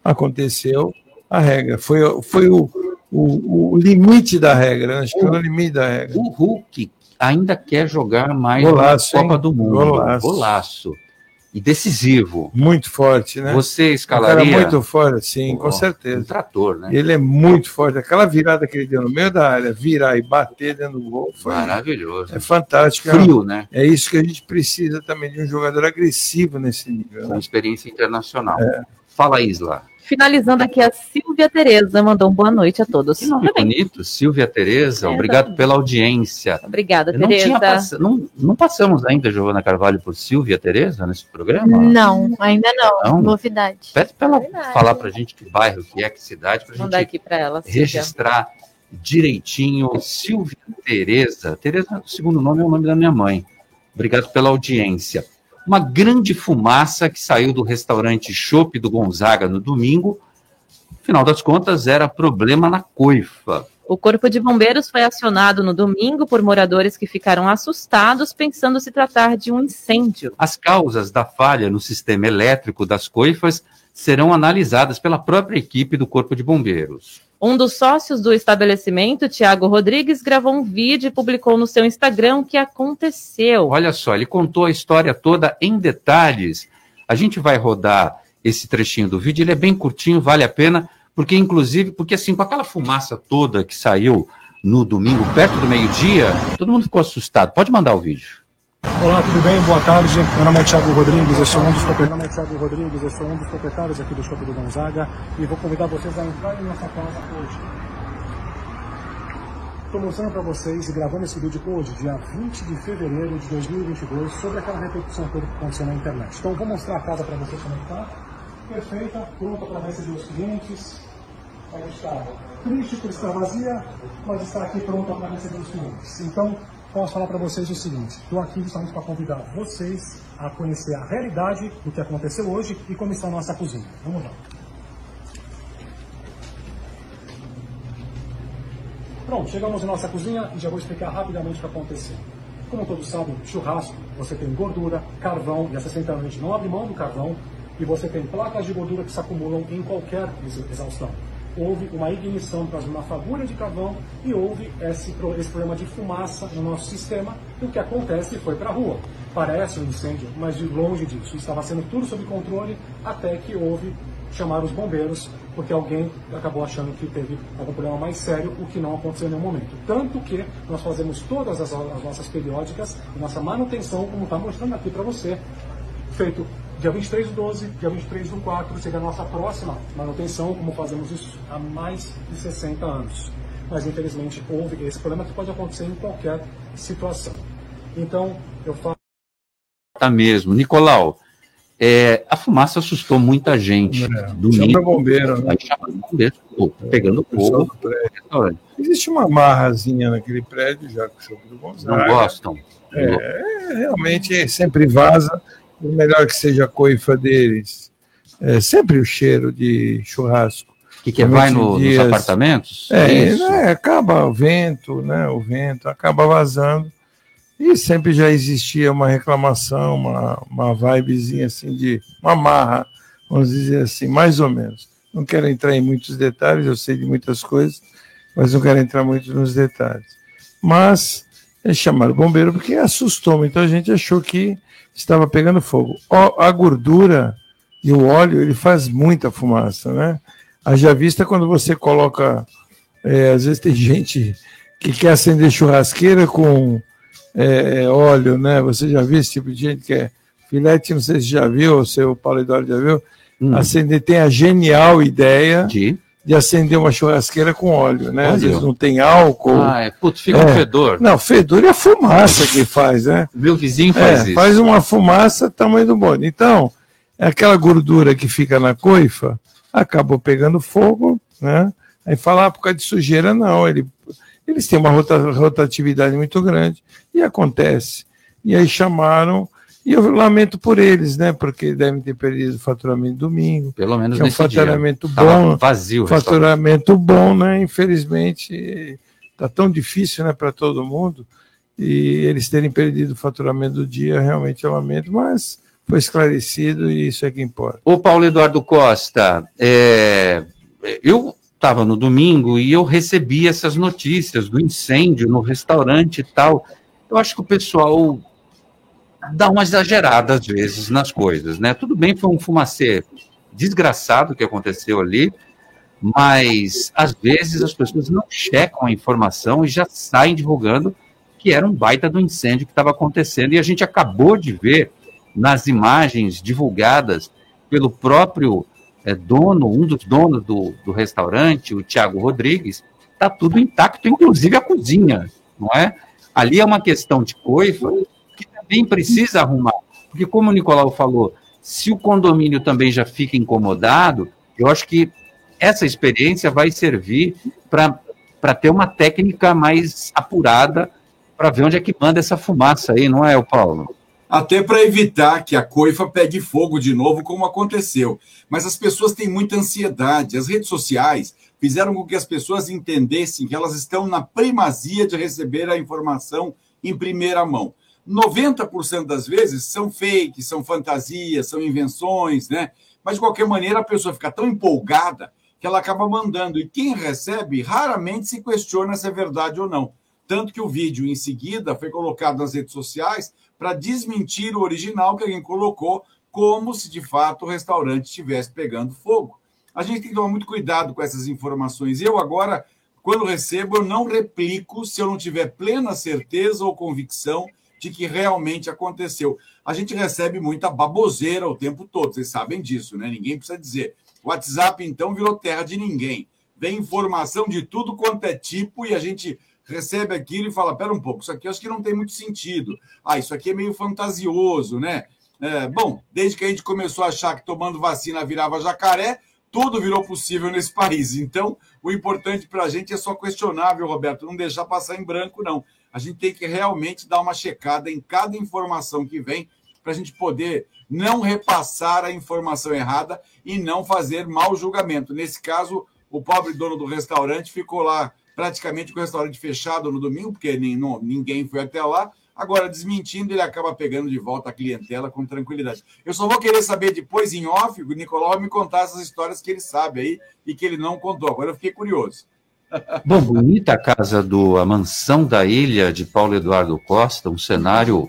aconteceu a regra. Foi, foi o, o, o limite da regra, né? Acho que foi o limite da regra. O Hulk ainda quer jogar mais Golaço, na Copa hein? do Mundo. Golaço. Golaço. E decisivo. Muito forte, né? Você Um cara escalaria muito forte, sim, com Ó, certeza. um trator, né? Ele é muito forte. Aquela virada que ele deu no meio da área, virar e bater dentro do gol, foi Maravilhoso. é fantástico. Frio, né? É isso que a gente precisa também de um jogador agressivo nesse nível. Com né? experiência internacional. É. Fala, Isla. Finalizando aqui, a Silvia Tereza mandou um boa noite a todos. Que nome bonito, Silvia Tereza. É, Obrigado exatamente. pela audiência. Obrigada, Não, Tereza. pass- não, não passamos ainda, Giovana Carvalho, por Silvia Tereza nesse programa? Não, ainda não. Não? Novidade. Pede para ela falar para a gente que bairro que é, que cidade, para a gente aqui para ela, Silvia. registrar direitinho. Silvia Tereza. Tereza, o segundo nome é o nome da minha mãe. Obrigado pela audiência. Uma grande fumaça que saiu do restaurante Chopp do Gonzaga no domingo. Final das contas, era problema na coifa. O Corpo de Bombeiros foi acionado no domingo por moradores que ficaram assustados, pensando se tratar de um incêndio. As causas da falha no sistema elétrico das coifas serão analisadas pela própria equipe do Corpo de Bombeiros. Um dos sócios do estabelecimento, Tiago Rodrigues, gravou um vídeo e publicou no seu Instagram o que aconteceu. Olha só, ele contou a história toda em detalhes. A gente vai rodar esse trechinho do vídeo, ele é bem curtinho, vale a pena, porque inclusive, porque assim, com aquela fumaça toda que saiu no domingo, perto do meio-dia, todo mundo ficou assustado. Pode mandar o vídeo. Olá, tudo bem? Boa tarde. Meu nome é Thiago Rodrigues, eu sou um dos proprietários. É Rodrigues, eu sou um dos proprietários aqui do Shopping do Gonzaga e vou convidar vocês a entrar em nossa casa hoje. Estou mostrando para vocês e gravando esse vídeo hoje, dia 20 de fevereiro de 2022, sobre aquela repercussão toda que aconteceu na internet. Então, vou mostrar a casa para vocês como está. Perfeita, pronta para receber os clientes. Ela está triste por estar vazia, mas está aqui pronta para receber os clientes. Então, posso falar para vocês o seguinte: estou aqui justamente para convidar vocês a conhecer a realidade do que aconteceu hoje e como está a nossa cozinha. Vamos lá. Pronto, chegamos na nossa cozinha e já vou explicar rapidamente o que aconteceu. Como todos sabem, churrasco, você tem gordura, carvão, e a 60 anos a gente não abre mão do carvão, e você tem placas de gordura que se acumulam em qualquer ex- exaustão. Houve uma ignição por causa de uma fagulha de carvão e houve esse, esse problema de fumaça no nosso sistema. E o que acontece foi para a rua. Parece um incêndio, mas de longe disso. Estava sendo tudo sob controle até que houve chamar os bombeiros, porque alguém acabou achando que teve algum problema mais sério, o que não aconteceu em nenhum momento. Tanto que nós fazemos todas as, as nossas periódicas, nossa manutenção, como está mostrando aqui para você, feito dia 23 do 12, dia 23 do 4, seria a nossa próxima manutenção, como fazemos isso há mais de 60 anos. Mas infelizmente houve esse problema que pode acontecer em qualquer situação. Então, eu falo tá mesmo. Nicolau, é, a fumaça assustou muita gente. É, Domingo, chama bombeiro, né? Chama bombeiro, pô, pegando fogo. Existe uma marrazinha naquele prédio, já que o Gonzaga. Não gostam? É, realmente sempre vaza. O melhor que seja a coifa deles. É sempre o cheiro de churrasco. Que, que vai no, nos apartamentos? É, né, acaba o vento, né? O vento acaba vazando. E sempre já existia uma reclamação, uma, uma vibezinha assim de uma marra, vamos dizer assim, mais ou menos. Não quero entrar em muitos detalhes, eu sei de muitas coisas, mas não quero entrar muito nos detalhes. Mas eles chamaram o bombeiro porque assustou, então a gente achou que estava pegando fogo. A gordura e o óleo, ele faz muita fumaça, né? Haja vista quando você coloca, é, às vezes tem gente que quer acender churrasqueira com é, óleo, né? Você já viu esse tipo de gente que é filete, não sei se já viu, ou seu Paulo Eduardo já viu, hum. acender, tem a genial ideia de? De acender uma churrasqueira com óleo, né? Óleo. Às vezes não tem álcool. Ah, é, putz, fica é. um fedor. Não, fedor é a fumaça que faz, né? Meu vizinho faz é, isso. Faz uma fumaça tamanho do bonde. Então, é aquela gordura que fica na coifa, acabou pegando fogo, né? Aí falar ah, por causa de sujeira, não, ele eles têm uma rotatividade muito grande e acontece. E aí chamaram, e eu lamento por eles, né? Porque devem ter perdido o faturamento domingo. Pelo menos é um faturamento dia. bom. vazio. Faturamento bom, né? Infelizmente, está tão difícil, né, para todo mundo. E eles terem perdido o faturamento do dia, realmente eu lamento, mas foi esclarecido e isso é que importa. O Paulo Eduardo Costa, é, eu estava no domingo e eu recebi essas notícias do incêndio no restaurante e tal. Eu acho que o pessoal dá uma exagerada às vezes nas coisas, né? Tudo bem, foi um fumacê desgraçado que aconteceu ali, mas às vezes as pessoas não checam a informação e já saem divulgando que era um baita do incêndio que estava acontecendo e a gente acabou de ver nas imagens divulgadas pelo próprio é, dono, um dos donos do, do restaurante, o Tiago Rodrigues, está tudo intacto, inclusive a cozinha, não é? Ali é uma questão de coifa também precisa arrumar, porque como o Nicolau falou, se o condomínio também já fica incomodado, eu acho que essa experiência vai servir para ter uma técnica mais apurada para ver onde é que manda essa fumaça aí, não é, Paulo? até para evitar que a coifa pegue fogo de novo, como aconteceu. Mas as pessoas têm muita ansiedade. As redes sociais fizeram com que as pessoas entendessem que elas estão na primazia de receber a informação em primeira mão. 90% das vezes são fakes, são fantasias, são invenções, né? Mas de qualquer maneira a pessoa fica tão empolgada que ela acaba mandando. E quem recebe raramente se questiona se é verdade ou não. Tanto que o vídeo em seguida foi colocado nas redes sociais para desmentir o original que alguém colocou, como se de fato o restaurante estivesse pegando fogo. A gente tem que tomar muito cuidado com essas informações. Eu agora, quando recebo, eu não replico se eu não tiver plena certeza ou convicção de que realmente aconteceu. A gente recebe muita baboseira o tempo todo, vocês sabem disso, né? Ninguém precisa dizer. O WhatsApp, então, virou terra de ninguém. Vem informação de tudo quanto é tipo e a gente recebe aquilo e fala: pera um pouco, isso aqui acho que não tem muito sentido. Ah, isso aqui é meio fantasioso, né? É, bom, desde que a gente começou a achar que tomando vacina virava jacaré, tudo virou possível nesse país. Então, o importante para a gente é só questionável, Roberto, não deixar passar em branco, não. A gente tem que realmente dar uma checada em cada informação que vem para a gente poder não repassar a informação errada e não fazer mau julgamento. Nesse caso, o pobre dono do restaurante ficou lá praticamente com o restaurante fechado no domingo, porque nem, não, ninguém foi até lá. Agora, desmentindo, ele acaba pegando de volta a clientela com tranquilidade. Eu só vou querer saber depois, em off, o Nicolau vai me contar essas histórias que ele sabe aí e que ele não contou. Agora eu fiquei curioso. Bom, bonita a casa do a mansão da ilha de Paulo Eduardo Costa, um cenário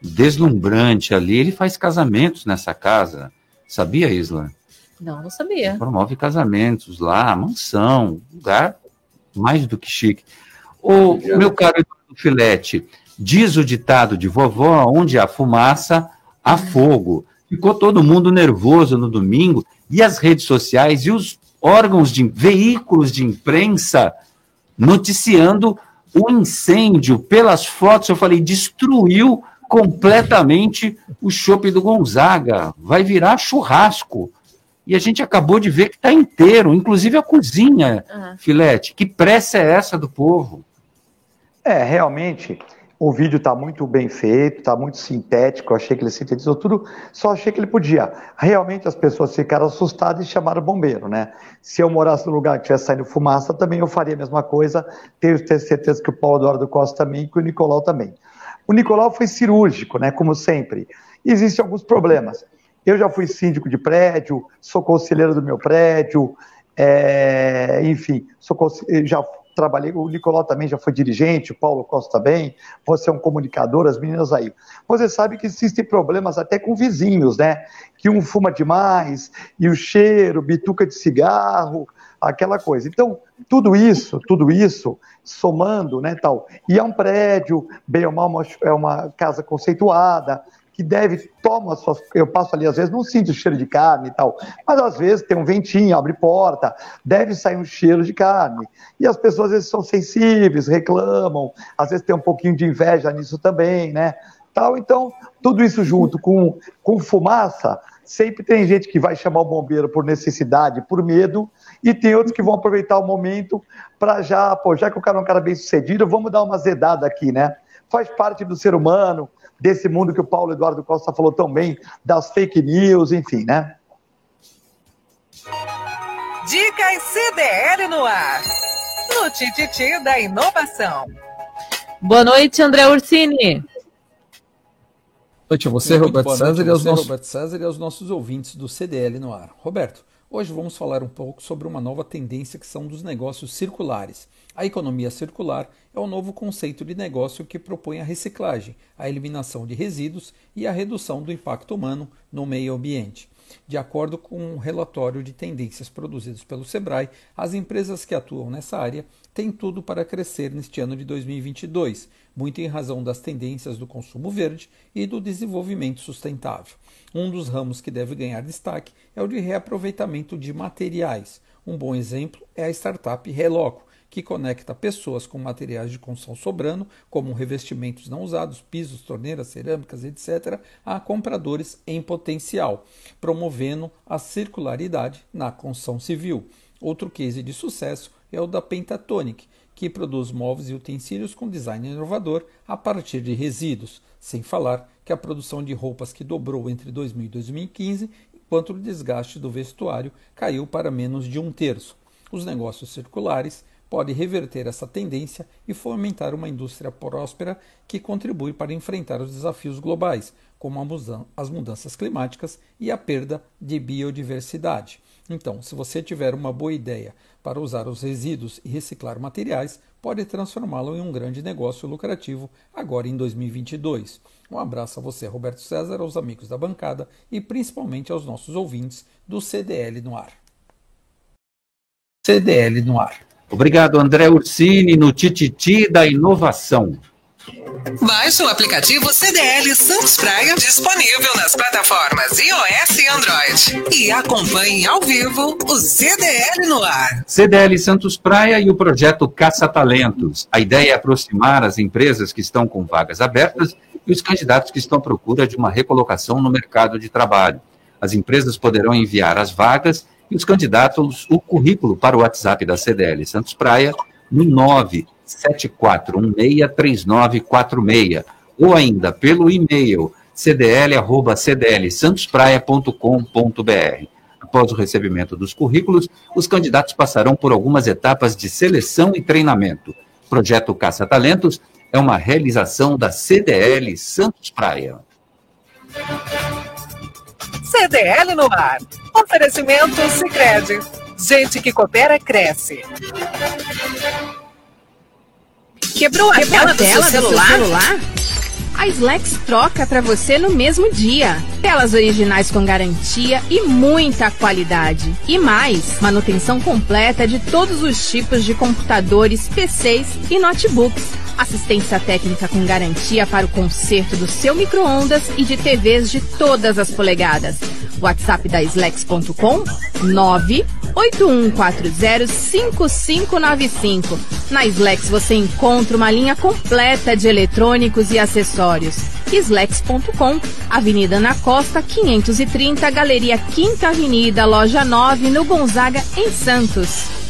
deslumbrante ali. Ele faz casamentos nessa casa. Sabia, Isla? Não, não sabia. Ele promove casamentos lá, mansão, lugar mais do que chique. O meu caro Filete, diz o ditado de vovó, onde há fumaça, há fogo. Ficou todo mundo nervoso no domingo e as redes sociais e os órgãos de veículos de imprensa noticiando o incêndio pelas fotos. Eu falei, destruiu completamente o chopp do Gonzaga, vai virar churrasco. E a gente acabou de ver que está inteiro, inclusive a cozinha, uhum. Filete. Que pressa é essa do povo? É, realmente, o vídeo está muito bem feito, está muito sintético, achei que ele sintetizou tudo, só achei que ele podia. Realmente as pessoas ficaram assustadas e chamaram o bombeiro, né? Se eu morasse no lugar que estivesse saindo fumaça, também eu faria a mesma coisa, tenho certeza que o Paulo Eduardo Costa também, que o Nicolau também. O Nicolau foi cirúrgico, né, como sempre. Existem alguns problemas. Eu já fui síndico de prédio, sou conselheiro do meu prédio, é, enfim, sou, já trabalhei, o Nicolau também já foi dirigente, o Paulo Costa também, você é um comunicador, as meninas aí. Você sabe que existem problemas até com vizinhos, né? Que um fuma demais, e o cheiro, bituca de cigarro, aquela coisa. Então, tudo isso, tudo isso, somando, né, tal, e é um prédio, bem ou mal, é uma casa conceituada, que deve, toma suas. Eu passo ali, às vezes, não sinto cheiro de carne e tal, mas às vezes tem um ventinho, abre porta, deve sair um cheiro de carne. E as pessoas às vezes são sensíveis, reclamam, às vezes tem um pouquinho de inveja nisso também, né? Tal, então, tudo isso junto com, com fumaça, sempre tem gente que vai chamar o bombeiro por necessidade, por medo, e tem outros que vão aproveitar o momento para já, pô, já que o cara é um cara bem sucedido, vamos dar uma zedada aqui, né? Faz parte do ser humano, desse mundo que o Paulo Eduardo Costa falou tão bem, das fake news, enfim, né? Dicas CDL no ar. No Tititi da Inovação. Boa noite, André Ursini. Boa noite a você, Roberto e César e aos nossos ouvintes do CDL no ar. Roberto, hoje vamos falar um pouco sobre uma nova tendência que são dos negócios circulares. A economia circular é o um novo conceito de negócio que propõe a reciclagem, a eliminação de resíduos e a redução do impacto humano no meio ambiente. De acordo com um relatório de tendências produzidos pelo Sebrae, as empresas que atuam nessa área têm tudo para crescer neste ano de 2022, muito em razão das tendências do consumo verde e do desenvolvimento sustentável. Um dos ramos que deve ganhar destaque é o de reaproveitamento de materiais. Um bom exemplo é a startup Reloco, que conecta pessoas com materiais de construção sobrando, como revestimentos não usados, pisos, torneiras, cerâmicas, etc., a compradores em potencial, promovendo a circularidade na construção civil. Outro case de sucesso é o da Pentatonic, que produz móveis e utensílios com design inovador a partir de resíduos, sem falar que a produção de roupas que dobrou entre 2000 e 2015, enquanto o desgaste do vestuário caiu para menos de um terço. Os negócios circulares pode reverter essa tendência e fomentar uma indústria próspera que contribui para enfrentar os desafios globais, como as mudanças climáticas e a perda de biodiversidade. Então, se você tiver uma boa ideia para usar os resíduos e reciclar materiais, pode transformá-lo em um grande negócio lucrativo agora em 2022. Um abraço a você, Roberto César, aos amigos da bancada e principalmente aos nossos ouvintes do CDL no ar. CDL no ar. Obrigado, André Ursini, no Tititi da Inovação. Baixe o aplicativo CDL Santos Praia, disponível nas plataformas iOS e Android. E acompanhe ao vivo o CDL no ar. CDL Santos Praia e o projeto Caça Talentos. A ideia é aproximar as empresas que estão com vagas abertas e os candidatos que estão à procura de uma recolocação no mercado de trabalho. As empresas poderão enviar as vagas e os candidatos o currículo para o WhatsApp da CDL Santos Praia no 974163946 ou ainda pelo e-mail cdl@cdlsantospraia.com.br. Após o recebimento dos currículos, os candidatos passarão por algumas etapas de seleção e treinamento. O projeto Caça Talentos é uma realização da CDL Santos Praia. CDL no ar. Oferecimento Sicredi. Gente que coopera cresce. Quebrou a Quebrou tela, a tela do, seu celular? Do celular? A Slex troca para você no mesmo dia. Telas originais com garantia e muita qualidade. E mais, manutenção completa de todos os tipos de computadores, PCs e notebooks. Assistência técnica com garantia para o conserto do seu micro-ondas e de TVs de todas as polegadas. WhatsApp da Slex.com 981405595. Na Slex você encontra uma linha completa de eletrônicos e acessórios Slex.com, Avenida Ana Costa, 530, Galeria Quinta Avenida, Loja 9, no Gonzaga, em Santos.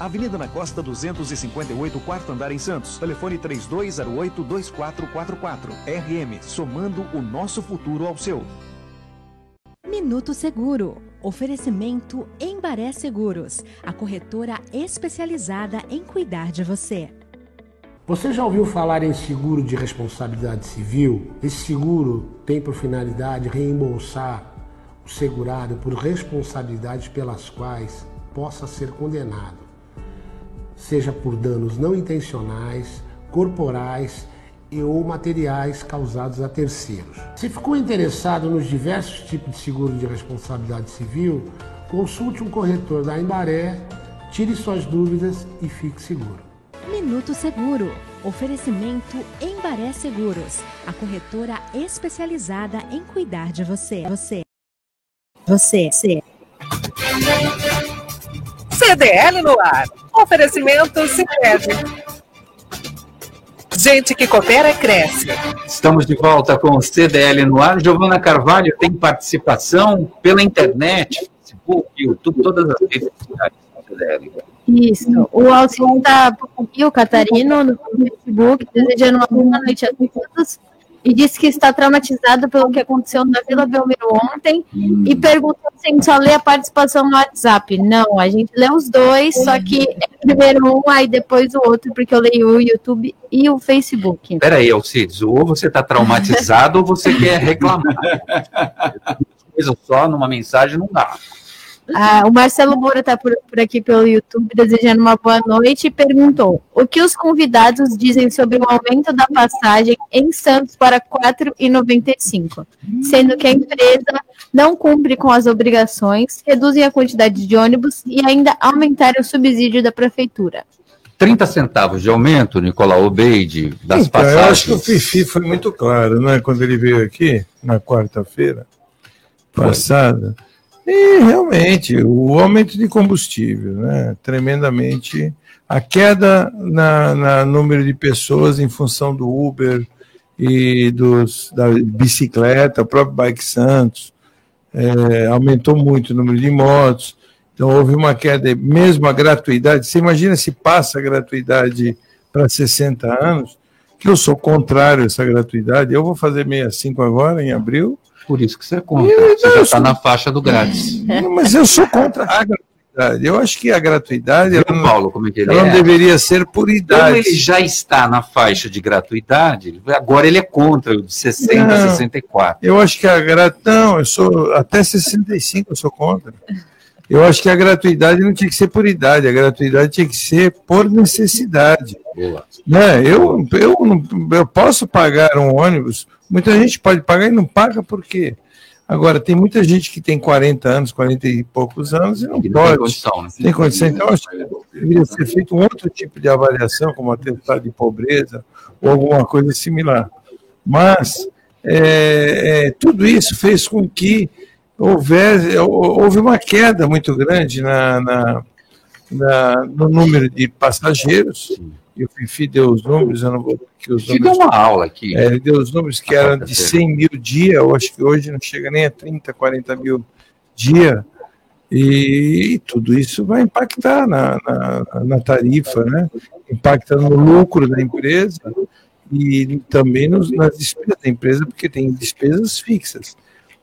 Avenida na Costa 258, quarto andar em Santos. Telefone 3208-2444. RM, somando o nosso futuro ao seu. Minuto Seguro. Oferecimento Embaré Seguros, a corretora especializada em cuidar de você. Você já ouviu falar em seguro de responsabilidade civil? Esse seguro tem por finalidade reembolsar o segurado por responsabilidades pelas quais possa ser condenado seja por danos não intencionais, corporais e ou materiais causados a terceiros. Se ficou interessado nos diversos tipos de seguro de responsabilidade civil, consulte um corretor da Embaré, tire suas dúvidas e fique seguro. Minuto Seguro. Oferecimento Embaré Seguros, a corretora especializada em cuidar de você. Você. Você. você. CDL no ar. Oferecimento Sicredi. Gente que coopera cresce. Estamos de volta com o CDL no ar. Giovana Carvalho tem participação pela internet, Facebook, YouTube, todas as redes sociais do CDL. Isso. O Alcino está aqui, o Catarino, no Facebook, desejando uma boa noite a todos e disse que está traumatizado pelo que aconteceu na Vila Belmiro ontem hum. e perguntou se a gente só lê a participação no WhatsApp. Não, a gente lê os dois, só que é primeiro um, aí depois o outro, porque eu leio o YouTube e o Facebook. Peraí, Alcides, ou você está traumatizado ou você quer reclamar. Coisa só numa mensagem não dá. Ah, o Marcelo Moura está por, por, aqui pelo YouTube desejando uma boa noite e perguntou: o que os convidados dizem sobre o aumento da passagem em Santos para R$ 4,95, sendo que a empresa não cumpre com as obrigações, reduzem a quantidade de ônibus e ainda aumentaram o subsídio da prefeitura. 30 centavos de aumento, Nicolau Obeide, das então, passagens. Eu acho que o Fifi foi muito claro, né? Quando ele veio aqui, na quarta-feira passada. Foi e realmente, o aumento de combustível, né, tremendamente. A queda na, na número de pessoas em função do Uber e dos, da bicicleta, o próprio Bike Santos, é, aumentou muito o número de motos. Então, houve uma queda, mesmo a gratuidade. Você imagina se passa a gratuidade para 60 anos, que eu sou contrário a essa gratuidade. Eu vou fazer 65 agora, em abril, por isso que você é contra. Eu, você já está na faixa do grátis. Mas eu sou contra a gratuidade. Eu acho que a gratuidade. Ela não, Paulo, como é que ele ela é? não deveria ser por idade. Como ele já está na faixa de gratuidade, agora ele é contra o de 60 a 64. Eu acho que a gratuidade. Não, eu sou. Até 65 eu sou contra. Eu acho que a gratuidade não tinha que ser por idade, a gratuidade tinha que ser por necessidade. Boa. Né? Eu, eu, eu posso pagar um ônibus Muita gente pode pagar e não paga por quê? Agora, tem muita gente que tem 40 anos, 40 e poucos anos e não, pode. Tem condição, né? Tem condição. Então, acho que deveria ser feito um outro tipo de avaliação, como atestado de pobreza ou alguma coisa similar. Mas é, é, tudo isso fez com que houvesse, houve uma queda muito grande na, na, na no número de passageiros e o Fifi deu os números, eu não vou que os números. deu uma aula aqui. É, ele deu os números que eram de 100 mil dia, eu acho que hoje não chega nem a 30, 40 mil dia. E, e tudo isso vai impactar na, na, na, tarifa, né? impacta no lucro da empresa e também nos, nas despesas da empresa, porque tem despesas fixas.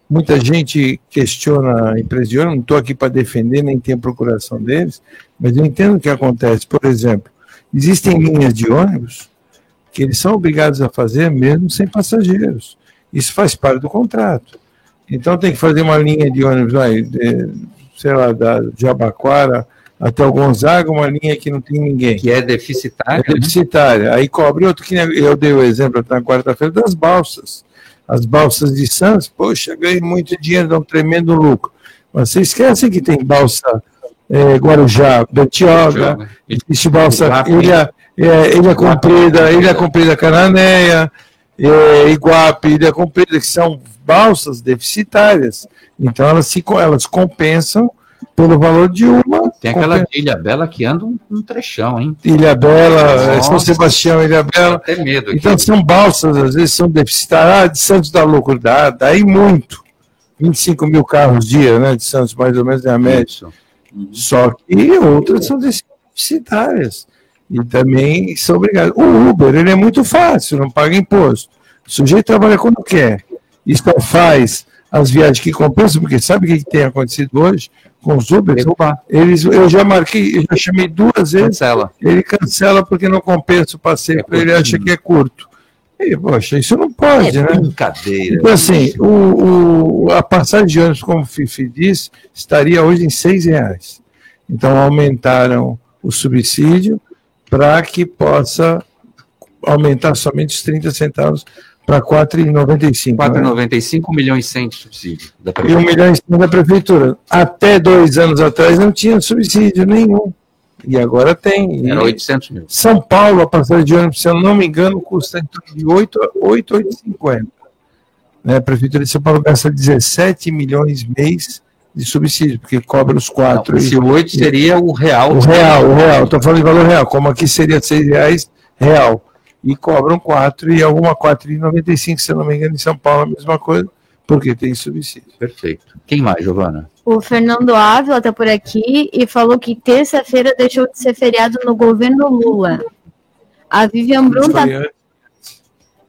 Muita gente questiona a empresa de ônibus, não estou aqui para defender, nem tenho procuração deles, mas eu entendo o que acontece. Por exemplo, Existem linhas de ônibus que eles são obrigados a fazer mesmo sem passageiros. Isso faz parte do contrato. Então tem que fazer uma linha de ônibus, vai, de, sei lá, da Jabaquara até o Gonzaga, uma linha que não tem ninguém. Que é deficitária. É deficitária. Né? Aí cobre outro, que eu dei o exemplo na quarta-feira das balsas. As balsas de Santos, poxa, ganhei muito dinheiro, dá um tremendo lucro. Mas você esquece que tem balsa é, Guarujá, Betioga, existe balsa Ilha, é, Ilha Comprida, Ilha Comprida Cananéia, é, Iguape, Ilha Comprida, que são balsas deficitárias. Então elas, se, elas compensam pelo valor de uma. Tem aquela de Ilha Bela que anda um, um trechão, hein? Ilha Bela, Nossa, São Sebastião, Ilha Bela. Até medo. Aqui. Então são balsas, às vezes são deficitárias. Ah, de Santos da loucura, dá, daí muito. 25 mil carros dia, né? De Santos, mais ou menos, é a média. Uhum. Só que outras são deficitárias. E também são obrigadas. O Uber, ele é muito fácil, não paga imposto. O sujeito trabalha quando quer. E só faz as viagens que compensam, porque sabe o que tem acontecido hoje com os Uber? Eles, eu já marquei, eu já chamei duas vezes. Cancela. Ele cancela porque não compensa o passeio, é ele acha que é curto. E, poxa, isso não pode, é né? Brincadeira. Então, assim, o, o, a passagem de ônibus, como o Fifi disse, estaria hoje em seis reais. Então, aumentaram o subsídio para que possa aumentar somente os 30 centavos para 4,95. 4,95, né? 1 milhão e 100 de subsídio. Da e 1 milhão e 100 da prefeitura. Até dois anos atrás não tinha subsídio nenhum. E agora tem. Era 800 mil. São Paulo, a passagem de ônibus, se eu não me engano, custa de 8 a 8,50. Né? A prefeitura de São Paulo gasta 17 milhões mês de subsídio, porque cobra os quatro. Não, esse 8 seria o real. O real, o real. Estou falando de valor real, como aqui seria 6 reais real e cobram 4 e alguma 4,95, se não me engano, em São Paulo a mesma coisa, porque tem subsídio. Perfeito. Quem mais, Giovana? O Fernando Ávila está por aqui e falou que terça-feira deixou de ser feriado no governo Lula. A Vivian Brum tá...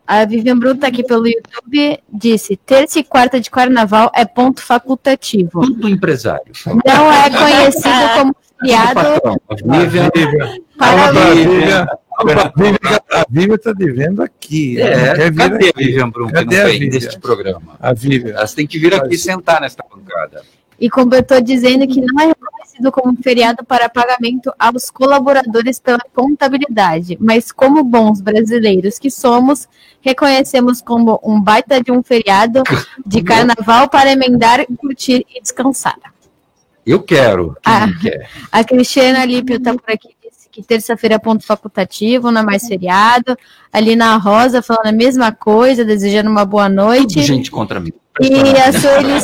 A Vivian Brum tá aqui pelo YouTube, disse, terça e quarta de carnaval é ponto facultativo. Ponto empresário. Não é conhecido como feriado. Vivian, Parabéns. A Vivian está devendo aqui. É, cadê aqui. a Vivian Brum que não vem neste programa? A Vivian. Elas têm que vir aqui sentar nesta bancada. E completou dizendo que não é reconhecido como feriado para pagamento aos colaboradores pela contabilidade, mas como bons brasileiros que somos, reconhecemos como um baita de um feriado de carnaval para emendar, curtir e descansar. Eu quero. A, quer? a Cristiana Lípio está por aqui terça-feira é ponto facultativo, não é mais feriado. Ali na Rosa falando a mesma coisa, desejando uma boa noite. Tudo gente contra mim. E a Sueli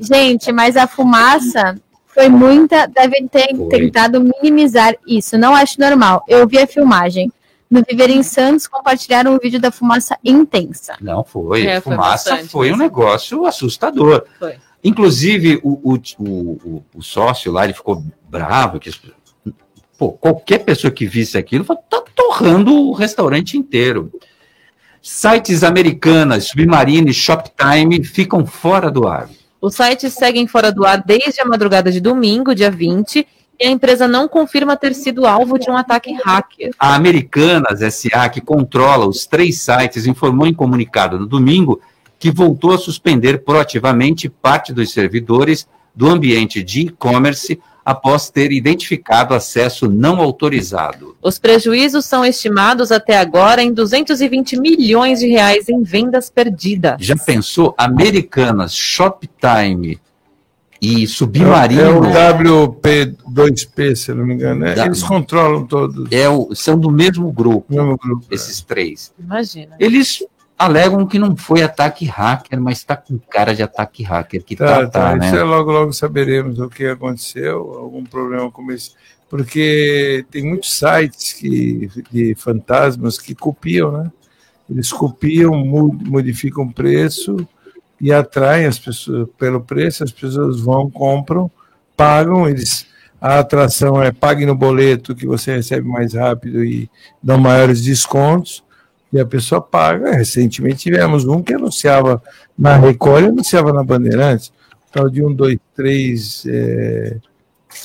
Gente, mas a fumaça foi muita, devem ter foi. tentado minimizar isso. Não acho normal. Eu vi a filmagem. No Viver em Santos, compartilharam um vídeo da fumaça intensa. Não, foi. É, fumaça foi, foi um negócio assustador. Foi. Inclusive, o, o, o, o, sócio lá, ele ficou bravo, que Pô, qualquer pessoa que visse aquilo tá torrando o restaurante inteiro. Sites americanas, Submarine, Shoptime ficam fora do ar. Os sites seguem fora do ar desde a madrugada de domingo, dia 20, e a empresa não confirma ter sido alvo de um ataque hacker. A Americanas SA, que controla os três sites, informou em comunicado no domingo que voltou a suspender proativamente parte dos servidores do ambiente de e-commerce após ter identificado acesso não autorizado. Os prejuízos são estimados até agora em 220 milhões de reais em vendas perdidas. Já pensou? Americanas, Shoptime e Submarino. É, o WP2P, se não me engano. Né? Eles controlam todos. É o, são do mesmo grupo, mesmo grupo esses é. três. Imagina. Eles alegam que não foi ataque hacker, mas está com cara de ataque hacker. Que tá, tá, tá, né? Isso é logo, logo saberemos o que aconteceu, algum problema com esse. Porque tem muitos sites que, de fantasmas que copiam, né? Eles copiam, modificam o preço e atraem as pessoas pelo preço, as pessoas vão, compram, pagam, eles a atração é pague no boleto que você recebe mais rápido e dão maiores descontos e a pessoa paga. Recentemente tivemos um que anunciava na Record e anunciava na Bandeirantes, tal de um, dois, três é,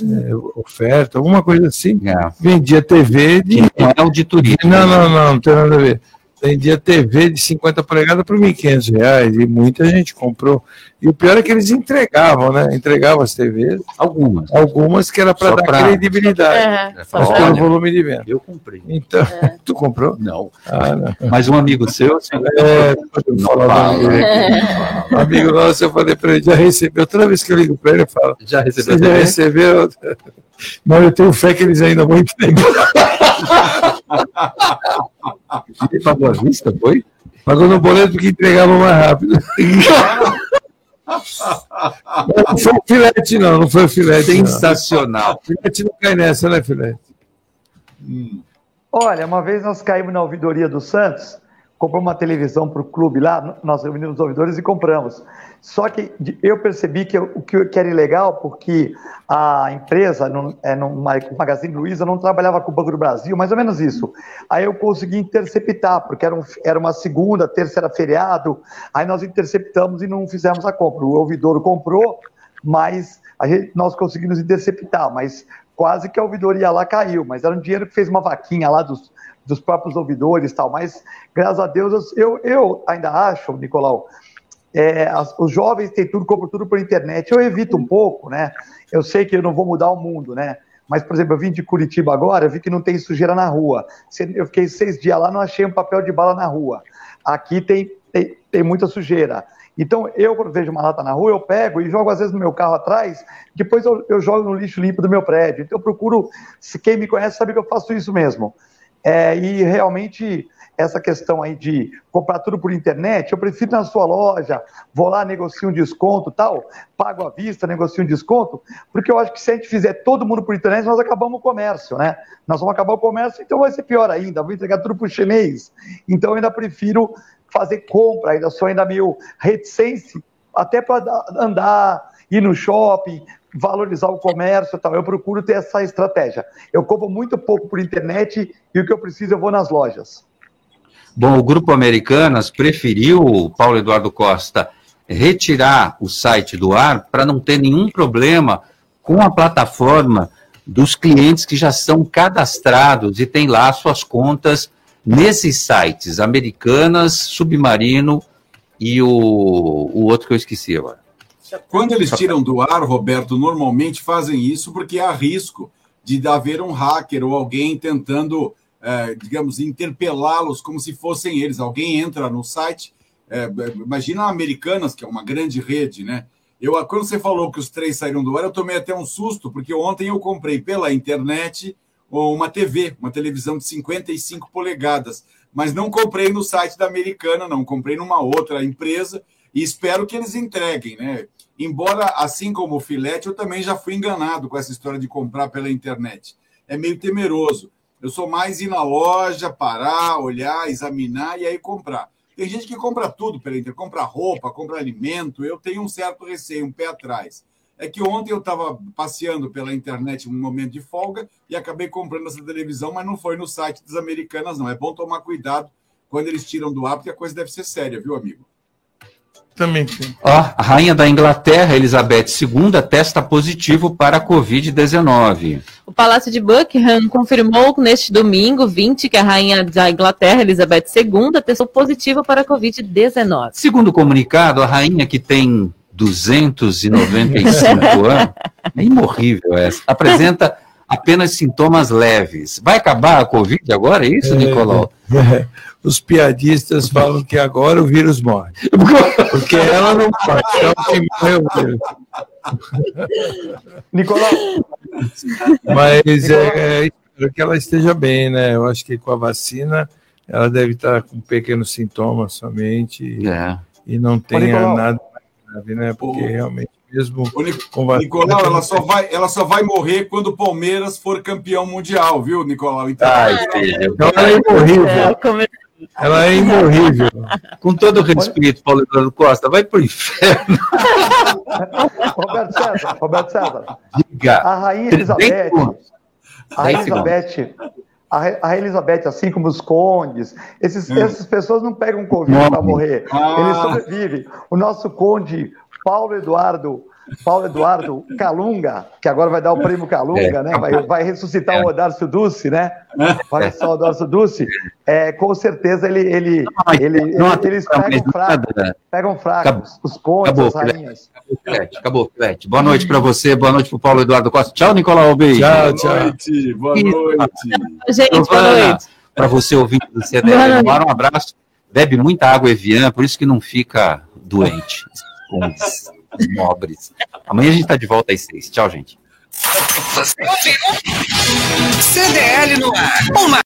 é, oferta, alguma coisa assim. É. Vendia TV de. Não é auditoria. Não, não, não, não tem nada a ver. Vendia TV de 50 polegadas por 1.500 reais e muita gente comprou. E o pior é que eles entregavam, né? Entregavam as TVs. Algumas. Algumas que era para dar pra... credibilidade. É, só pelo volume de venda. Eu comprei. Então, é. tu comprou? Não. Ah, não. Mas um amigo seu, você... é, não fala, é. Um amigo nosso, eu falei para ele, já recebeu. Toda vez que eu ligo para ele, eu falo, já recebeu? Você já recebeu? Não, eu tenho fé que eles ainda vão entregar. Ele pagou a vista, foi? Pagou no boleto que entregava mais rápido. não foi o filete, não, não foi o filete. Sensacional. Não. Filete não cai nessa, né, filete? Hum. Olha, uma vez nós caímos na ouvidoria do Santos, compramos uma televisão para o clube lá, nós reunimos os ouvidores e compramos. Só que eu percebi que o que era ilegal, porque a empresa, no, é, no Magazine Luiza, não trabalhava com o Banco do Brasil, mais ou menos isso. Aí eu consegui interceptar, porque era, um, era uma segunda, terça feriado, aí nós interceptamos e não fizemos a compra. O ouvidor comprou, mas gente, nós conseguimos interceptar, mas quase que a ouvidoria lá caiu, mas era um dinheiro que fez uma vaquinha lá dos, dos próprios ouvidores e tal, mas graças a Deus eu, eu ainda acho, Nicolau, é, as, os jovens têm tudo, compram tudo por internet. Eu evito um pouco, né? Eu sei que eu não vou mudar o mundo, né? Mas, por exemplo, eu vim de Curitiba agora, eu vi que não tem sujeira na rua. Eu fiquei seis dias lá, não achei um papel de bala na rua. Aqui tem, tem, tem muita sujeira. Então, eu, quando vejo uma lata na rua, eu pego e jogo, às vezes, no meu carro atrás, depois eu, eu jogo no lixo limpo do meu prédio. Então, eu procuro, se quem me conhece sabe que eu faço isso mesmo. É, e realmente essa questão aí de comprar tudo por internet, eu prefiro na sua loja, vou lá, negocio um desconto tal, pago à vista, negocio um desconto, porque eu acho que se a gente fizer todo mundo por internet, nós acabamos o comércio, né? Nós vamos acabar o comércio, então vai ser pior ainda, vou entregar tudo por chinês. Então eu ainda prefiro fazer compra, ainda sou ainda meio reticente, até para andar, ir no shopping, valorizar o comércio tal. Eu procuro ter essa estratégia. Eu compro muito pouco por internet e o que eu preciso eu vou nas lojas. Bom, o Grupo Americanas preferiu, Paulo Eduardo Costa, retirar o site do ar para não ter nenhum problema com a plataforma dos clientes que já são cadastrados e têm lá suas contas nesses sites, Americanas, Submarino e o, o outro que eu esqueci agora. Quando eles tiram do ar, Roberto, normalmente fazem isso porque há risco de haver um hacker ou alguém tentando é, digamos, interpelá-los como se fossem eles. Alguém entra no site, é, imagina a Americanas, que é uma grande rede, né? Eu, quando você falou que os três saíram do ar, eu tomei até um susto, porque ontem eu comprei pela internet uma TV, uma televisão de 55 polegadas, mas não comprei no site da Americana, não, comprei numa outra empresa e espero que eles entreguem, né? Embora, assim como o Filete, eu também já fui enganado com essa história de comprar pela internet. É meio temeroso. Eu sou mais ir na loja, parar, olhar, examinar e aí comprar. Tem gente que compra tudo pela internet, compra roupa, compra alimento. Eu tenho um certo receio, um pé atrás. É que ontem eu estava passeando pela internet um momento de folga e acabei comprando essa televisão, mas não foi no site das americanas, não. É bom tomar cuidado quando eles tiram do ar, porque a coisa deve ser séria, viu, amigo? Também. Ó, a rainha da Inglaterra, Elizabeth II, testa positivo para a Covid-19. O Palácio de Buckingham confirmou neste domingo 20 que a rainha da Inglaterra, Elizabeth II, testou positivo para a Covid-19. Segundo o comunicado, a rainha que tem 295 anos, é imorrível essa, apresenta apenas sintomas leves. Vai acabar a Covid agora, é isso, é, Nicolau? É os piadistas falam que agora o vírus morre. Porque ela não morre, é o que morreu o vírus. Nicolau. Mas é, é, espero que ela esteja bem, né? Eu acho que com a vacina ela deve estar com pequenos sintomas somente e, é. e não tenha nada grave, né? Porque realmente mesmo com vacina, Nicolau, ela só vai, ela só vai morrer quando o Palmeiras for campeão mundial, viu, Nicolau? Então, Ai, então ela é imorrível. É, ela é imorrível. Com todo o respeito, Paulo Eduardo Costa, vai pro inferno. Roberto César, Roberto César. Diga. A rainha Elizabeth. A rainha Elizabeth. A Rainha Elizabeth, assim como os condes, esses, hum. essas pessoas não pegam Covid para morrer. Ah. Eles sobrevivem. O nosso conde Paulo Eduardo Paulo Eduardo Calunga, que agora vai dar o prêmio Calunga, é, né? Vai, vai ressuscitar é. o Odarcio Duce, né? Vai ressuscitar o Odarcio Duce. É, com certeza ele, ele, não, ele, não, ele eles pegam fracos, pegam fracos, os contos, acabou, as rainhas. Filete, acabou, Filete. Boa noite para você, boa noite para o Paulo Eduardo Costa. Tchau, Nicolau, beijo. Tchau, tchau. Boa noite, boa noite. Gente, boa noite. Para você, ouvinte do CDL, um abraço. Bebe muita água Evian, por isso que não fica doente nobres. Amanhã a gente está de volta às seis. Tchau, gente. CDL no ar. Uma